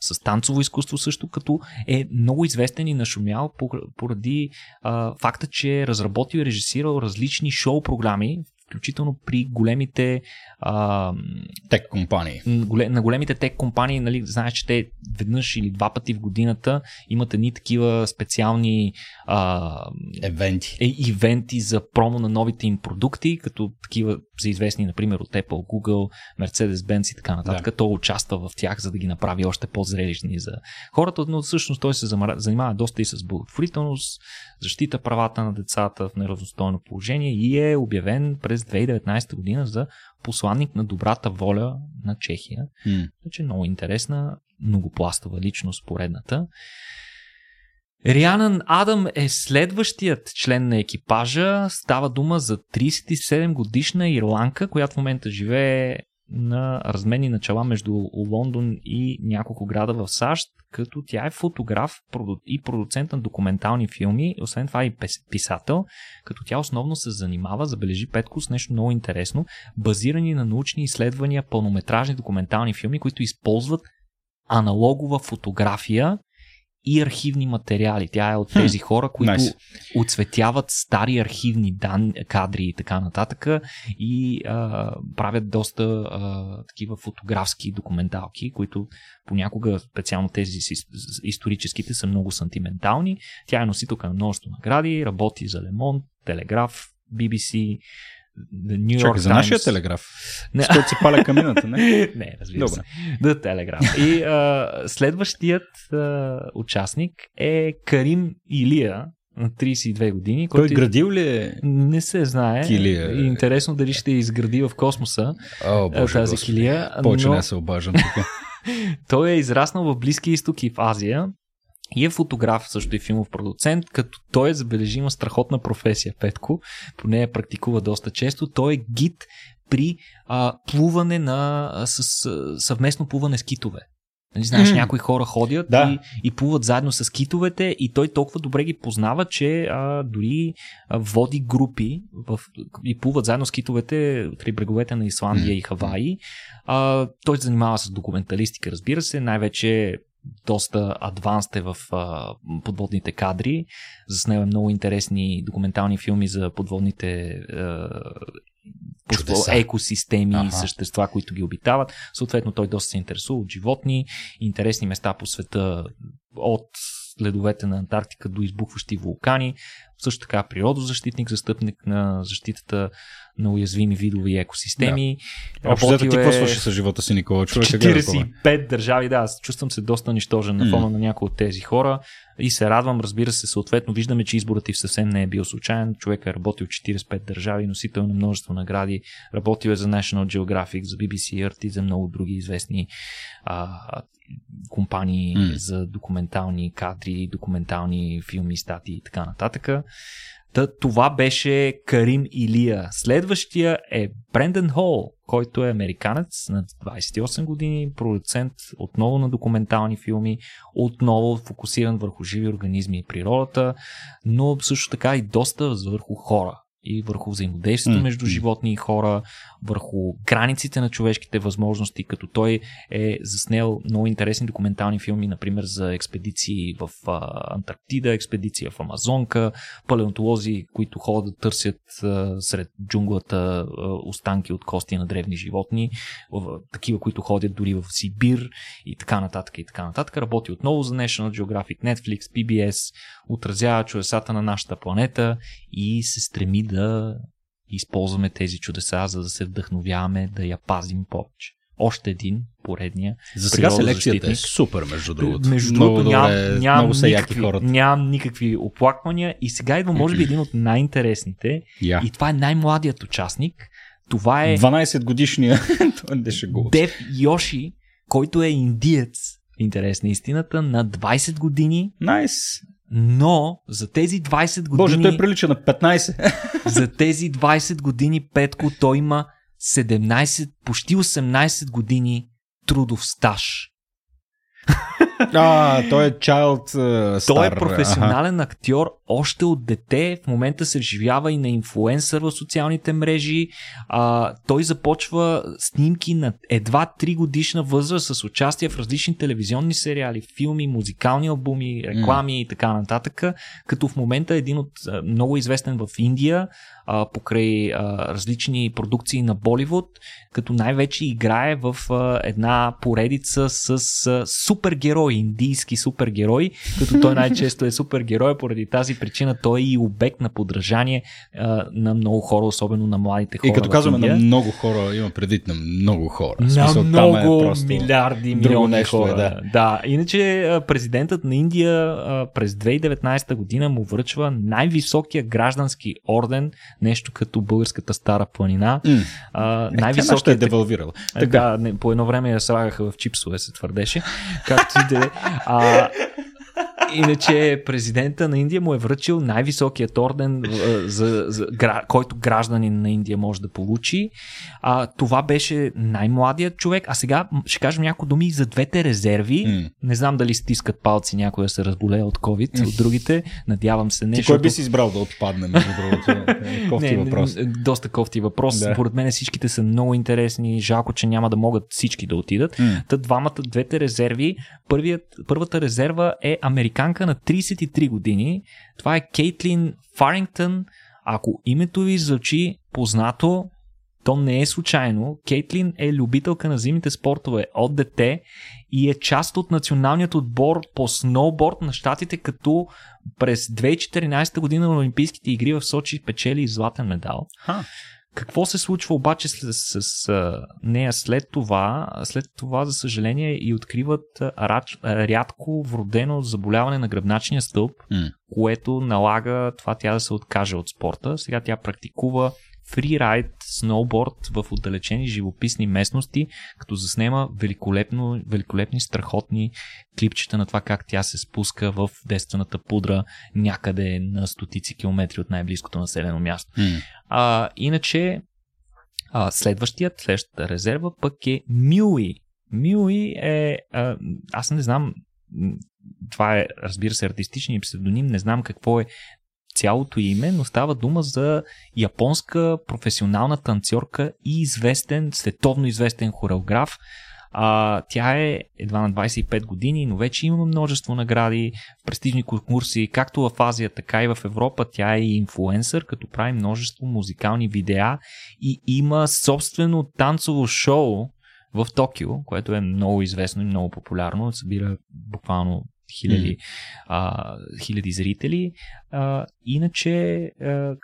с танцово изкуство също, като е много известен и нашумял поради а, факта, че е разработил и режисирал различни шоу програми, включително при големите а, тек компании. На големите тек компании, нали, знаеш, че те веднъж или два пъти в годината имат едни такива специални а, евенти. Е, ивенти за промо на новите им продукти, като такива са известни, например, от Apple, Google, Mercedes-Benz и така нататък. Да. Той участва в тях, за да ги направи още по-зрелищни за хората, но всъщност той се занимава доста и с благотворителност, защита правата на децата в неравностойно положение и е обявен през 2019 година за посланник на добрата воля на Чехия. Mm. Значи много интересна, многопластова личност поредната. Рианан Адам е следващият член на екипажа. Става дума за 37 годишна ирландка, която в момента живее на разменни начала между Лондон и няколко града в САЩ, като тя е фотограф и продуцент на документални филми, освен това и писател, като тя основно се занимава, забележи Петко, с нещо много интересно, базирани на научни изследвания, пълнометражни документални филми, които използват аналогова фотография и архивни материали. Тя е от тези хора, които nice. оцветяват стари архивни дан, кадри и така нататък и а, правят доста а, такива фотографски документалки, които понякога, специално тези историческите, са много сантиментални. Тя е носителка на множество награди, работи за Лемон, Телеграф, BBC, Чакай, York за нашия телеграф. Не. Що си паля камината, не? <laughs> не, разбира Добре. се. The Telegraph. И а, следващият а, участник е Карим Илия, на 32 години. Той който градил ли е? Не се знае. Килия. И интересно дали ще изгради в космоса О, Боже, тази Господи. килия. Повече но... не се обаждам тук. <laughs> Той е израснал в Близкия изток и в Азия и е фотограф, също и филмов продуцент, като той е забележима страхотна професия, Петко. По нея практикува доста често. Той е гид при а, плуване на, с, а, съвместно плуване с китове. Нали, знаеш, mm. някои хора ходят да. и, и плуват заедно с китовете и той толкова добре ги познава, че а, дори а, води групи в, и плуват заедно с китовете при бреговете на Исландия mm. и Хаваи. А, той се занимава с документалистика, разбира се, най-вече доста адванст е в а, подводните кадри. Заснема много интересни документални филми за подводните а, Чудеса. екосистеми ага. и същества, които ги обитават. Съответно, той доста се интересува от животни, интересни места по света от ледовете на Антарктика до избухващи вулкани. Също така природозащитник, застъпник на защитата на уязвими видове и екосистеми. Да. Общо ти какво свърши с живота си, Никола? Човек 45 държави, да, аз чувствам се доста нищожен на фона mm. на някои от тези хора и се радвам, разбира се, съответно виждаме, че изборът ти съвсем не е бил случайен. Човек е работил 45 държави, носител на множество награди, работил е за National Geographic, за BBC Earth и за много други известни а, компании mm. за документални кадри, документални филми, статии и така нататък. Та, това беше Карим Илия. Следващия е Бренден Хол, който е американец на 28 години, продуцент отново на документални филми, отново фокусиран върху живи организми и природата, но също така и доста върху хора и върху взаимодействието mm. между животни и хора, върху границите на човешките възможности, като той е заснел много интересни документални филми, например за експедиции в Антарктида, експедиция в Амазонка, палеонтолози, които ходят да търсят сред джунглата останки от кости на древни животни, такива, които ходят дори в Сибир и така нататък и така нататък. Работи отново за National Geographic, Netflix, PBS, отразява чудесата на нашата планета и се стреми да използваме тези чудеса, за да се вдъхновяваме да я пазим повече. още един, поредния. За сега селекцията е супер, между другото. Между другото, нямам, нямам, никакви, нямам никакви оплаквания. И сега идва, може би, един от най-интересните. Я. И това е най-младият участник. Това е 12 годишния. <laughs> Той не ще го. Дев Йоши, който е индиец. Интерес на истината, на 20 години, Найс. Но за тези 20 години, Боже, той прилича на 15. <laughs> за тези 20 години, Петко, той има 17, почти 18 години трудов стаж. а, той е child uh. Той е професионален актьор още от дете. В момента се вживява и на инфлуенсър в социалните мрежи. А, той започва снимки на едва 3 годишна възраст с участие в различни телевизионни сериали, филми, музикални албуми, реклами mm. и така нататък. Като в момента е един от много известен в Индия а, покрай а, различни продукции на Боливуд, като най-вече играе в а, една поредица с а, супергерои, индийски супергерои, като той най-често е супергерой, поради тази причина той е и обект на подражание а, на много хора, особено на младите хора. И като казваме на много хора, има предвид на много хора. На смисъл, там много е просто... милиарди, милиони е, хора. да. да. Иначе президентът на Индия през 2019 година му връчва най-високия граждански орден, нещо като българската стара планина. М. А, Е, нашата е най-високият девалвирала. Е, Да, не, по едно време я слагаха в чипсове, се твърдеше. Както и да е. Иначе президента на Индия му е връчил най-високият орден, а, за, за, гра, който гражданин на Индия може да получи. А, това беше най-младият човек. А сега ще кажем някои думи и за двете резерви. М. Не знам дали стискат палци някой да се разболее от COVID, от другите. Надявам се не. Ти кой би си избрал да отпадне, между другото? <laughs> Е, Кофти не, въпрос. доста кофти въпрос. Да. Според мен всичките са много интересни. Жалко, че няма да могат всички да отидат. М. Та двамата, двете резерви. Първият, първата резерва е американка на 33 години. Това е Кейтлин Фарингтън. Ако името ви звучи познато, то не е случайно. Кейтлин е любителка на зимните спортове от дете и е част от националният отбор по сноуборд на щатите, като през 2014 година на Олимпийските игри в Сочи печели златен медал. Ха. Какво се случва обаче с, с, с нея след това? След това, за съжаление, и откриват рач, рядко вродено заболяване на гръбначния стълб, М. което налага това тя да се откаже от спорта. Сега тя практикува фрирайд, сноуборд в отдалечени живописни местности, като заснема великолепно, великолепни, страхотни клипчета на това как тя се спуска в действената пудра някъде на стотици километри от най-близкото населено място. М. А, иначе, а, следващият, следващата резерва пък е Мюи. Мюи е, а, аз не знам, това е, разбира се, артистичният псевдоним, не знам какво е цялото име, но става дума за японска професионална танцорка и известен, световно известен хореограф. А, тя е едва на 25 години, но вече има множество награди в престижни конкурси, както в Азия, така и в Европа. Тя е инфлуенсър, като прави множество музикални видеа и има собствено танцово шоу в Токио, което е много известно и много популярно. Събира буквално хиляди, а, хиляди зрители. А, иначе а,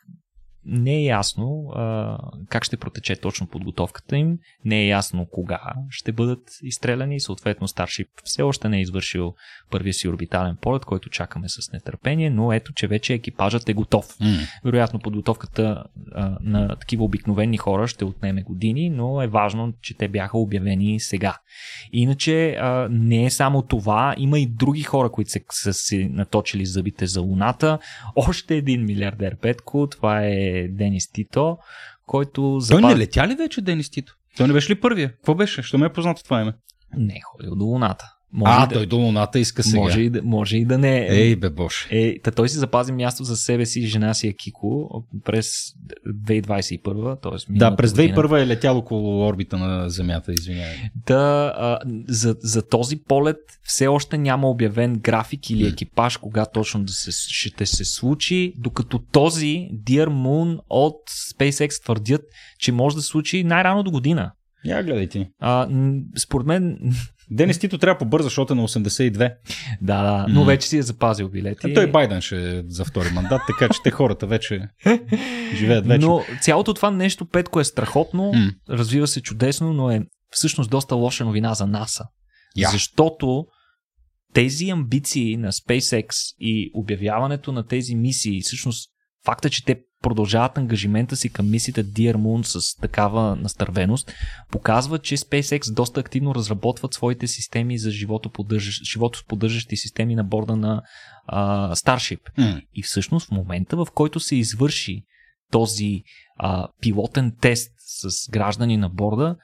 не е ясно а, как ще протече точно подготовката им, не е ясно кога ще бъдат изстреляни, съответно Старшип все още не е извършил първия си орбитален полет, който чакаме с нетърпение, но ето, че вече екипажът е готов. М. Вероятно подготовката а, на такива обикновени хора ще отнеме години, но е важно, че те бяха обявени сега. Иначе а, не е само това, има и други хора, които се, са си наточили зъбите за Луната. Още един милиардер Петко, това е Денис Тито, който Той запаз... не летя ли вече Денис Тито? Той не беше ли първия? Какво беше? Що ме е познато това име? не е ходил до Луната. Може, а, да, той до луната иска сега. може, и да, може и да не е. Ей, бе, Боже. Е, та той си запази място за себе си и жена си Акико през 2021, т.е. Да, през 2001 е летял около орбита на Земята, извинявай. Да, а, за, за този полет все още няма обявен график или екипаж, кога точно да се, ще се случи, докато този Dear Moon от SpaceX твърдят, че може да се случи най-рано до година. Я гледай ти. А, според мен, Денис Тито трябва побърза, защото е на 82. да, да, но вече си е запазил билети. А той Байден ще е за втори мандат, така че те хората вече <laughs> живеят вече. Но цялото това нещо, Петко, е страхотно, М. развива се чудесно, но е всъщност доста лоша новина за НАСА. Я. Защото тези амбиции на SpaceX и обявяването на тези мисии, всъщност факта, че те продължават ангажимента си към мисията Dear Moon с такава настървеност, показва, че SpaceX доста активно разработват своите системи за животосподдържащи системи на борда на а, Starship. М. И всъщност в момента, в който се извърши този а, пилотен тест с граждани на борда,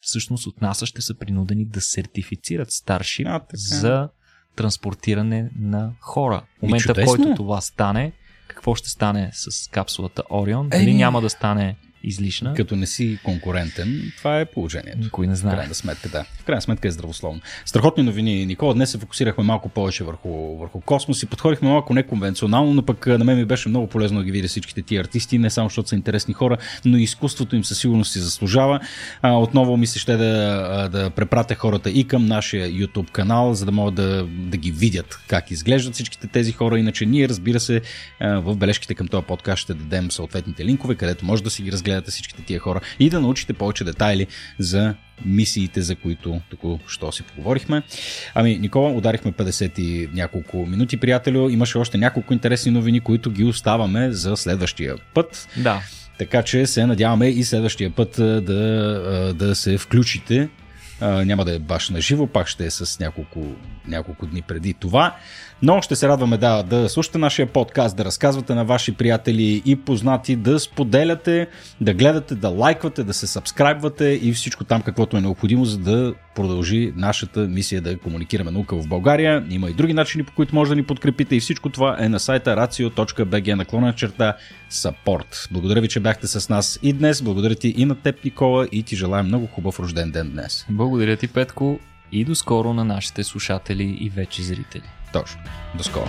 всъщност от НАСА ще са принудени да сертифицират Starship А, така. за транспортиране на хора. В момента, в който това стане, какво ще стане с капсулата Орион? Дали Еми. няма да стане излишна? Като не си конкурентен, това е положението. Никой не В знае. крайна сметка, да. В крайна сметка е здравословно. Страхотни новини, Никола. Днес се фокусирахме малко повече върху, върху космос и подходихме малко неконвенционално, но пък на мен ми беше много полезно да ги видя всичките тия артисти, не само защото са интересни хора, но и изкуството им със сигурност си заслужава. А, отново ми се ще да, да препратя хората и към нашия YouTube канал, за да могат да, да ги видят как изглеждат всичките тези хора. Иначе ние, разбира се, в бележките към този подкаст ще дадем съответните линкове, където може да си ги разгледате всичките тия хора и да научите повече детайли за мисиите, за които току-що си поговорихме. Ами, Никола, ударихме 50 и няколко минути, приятелю. Имаше още няколко интересни новини, които ги оставаме за следващия път. Да. Така че се надяваме и следващия път да, да се включите. Няма да е баш на живо, пак ще е с няколко, няколко дни преди това. Но ще се радваме да, да слушате нашия подкаст, да разказвате на ваши приятели и познати, да споделяте, да гледате, да лайквате, да се сабскрайбвате и всичко там каквото е необходимо, за да продължи нашата мисия да комуникираме наука в България. Има и други начини, по които може да ни подкрепите и всичко това е на сайта racio.bg наклона черта support. Благодаря ви, че бяхте с нас и днес. Благодаря ти и на теб, Никола, и ти желая много хубав рожден ден днес. Благодаря ти, Петко, и до скоро на нашите слушатели и вече зрители. Точно. До скоро.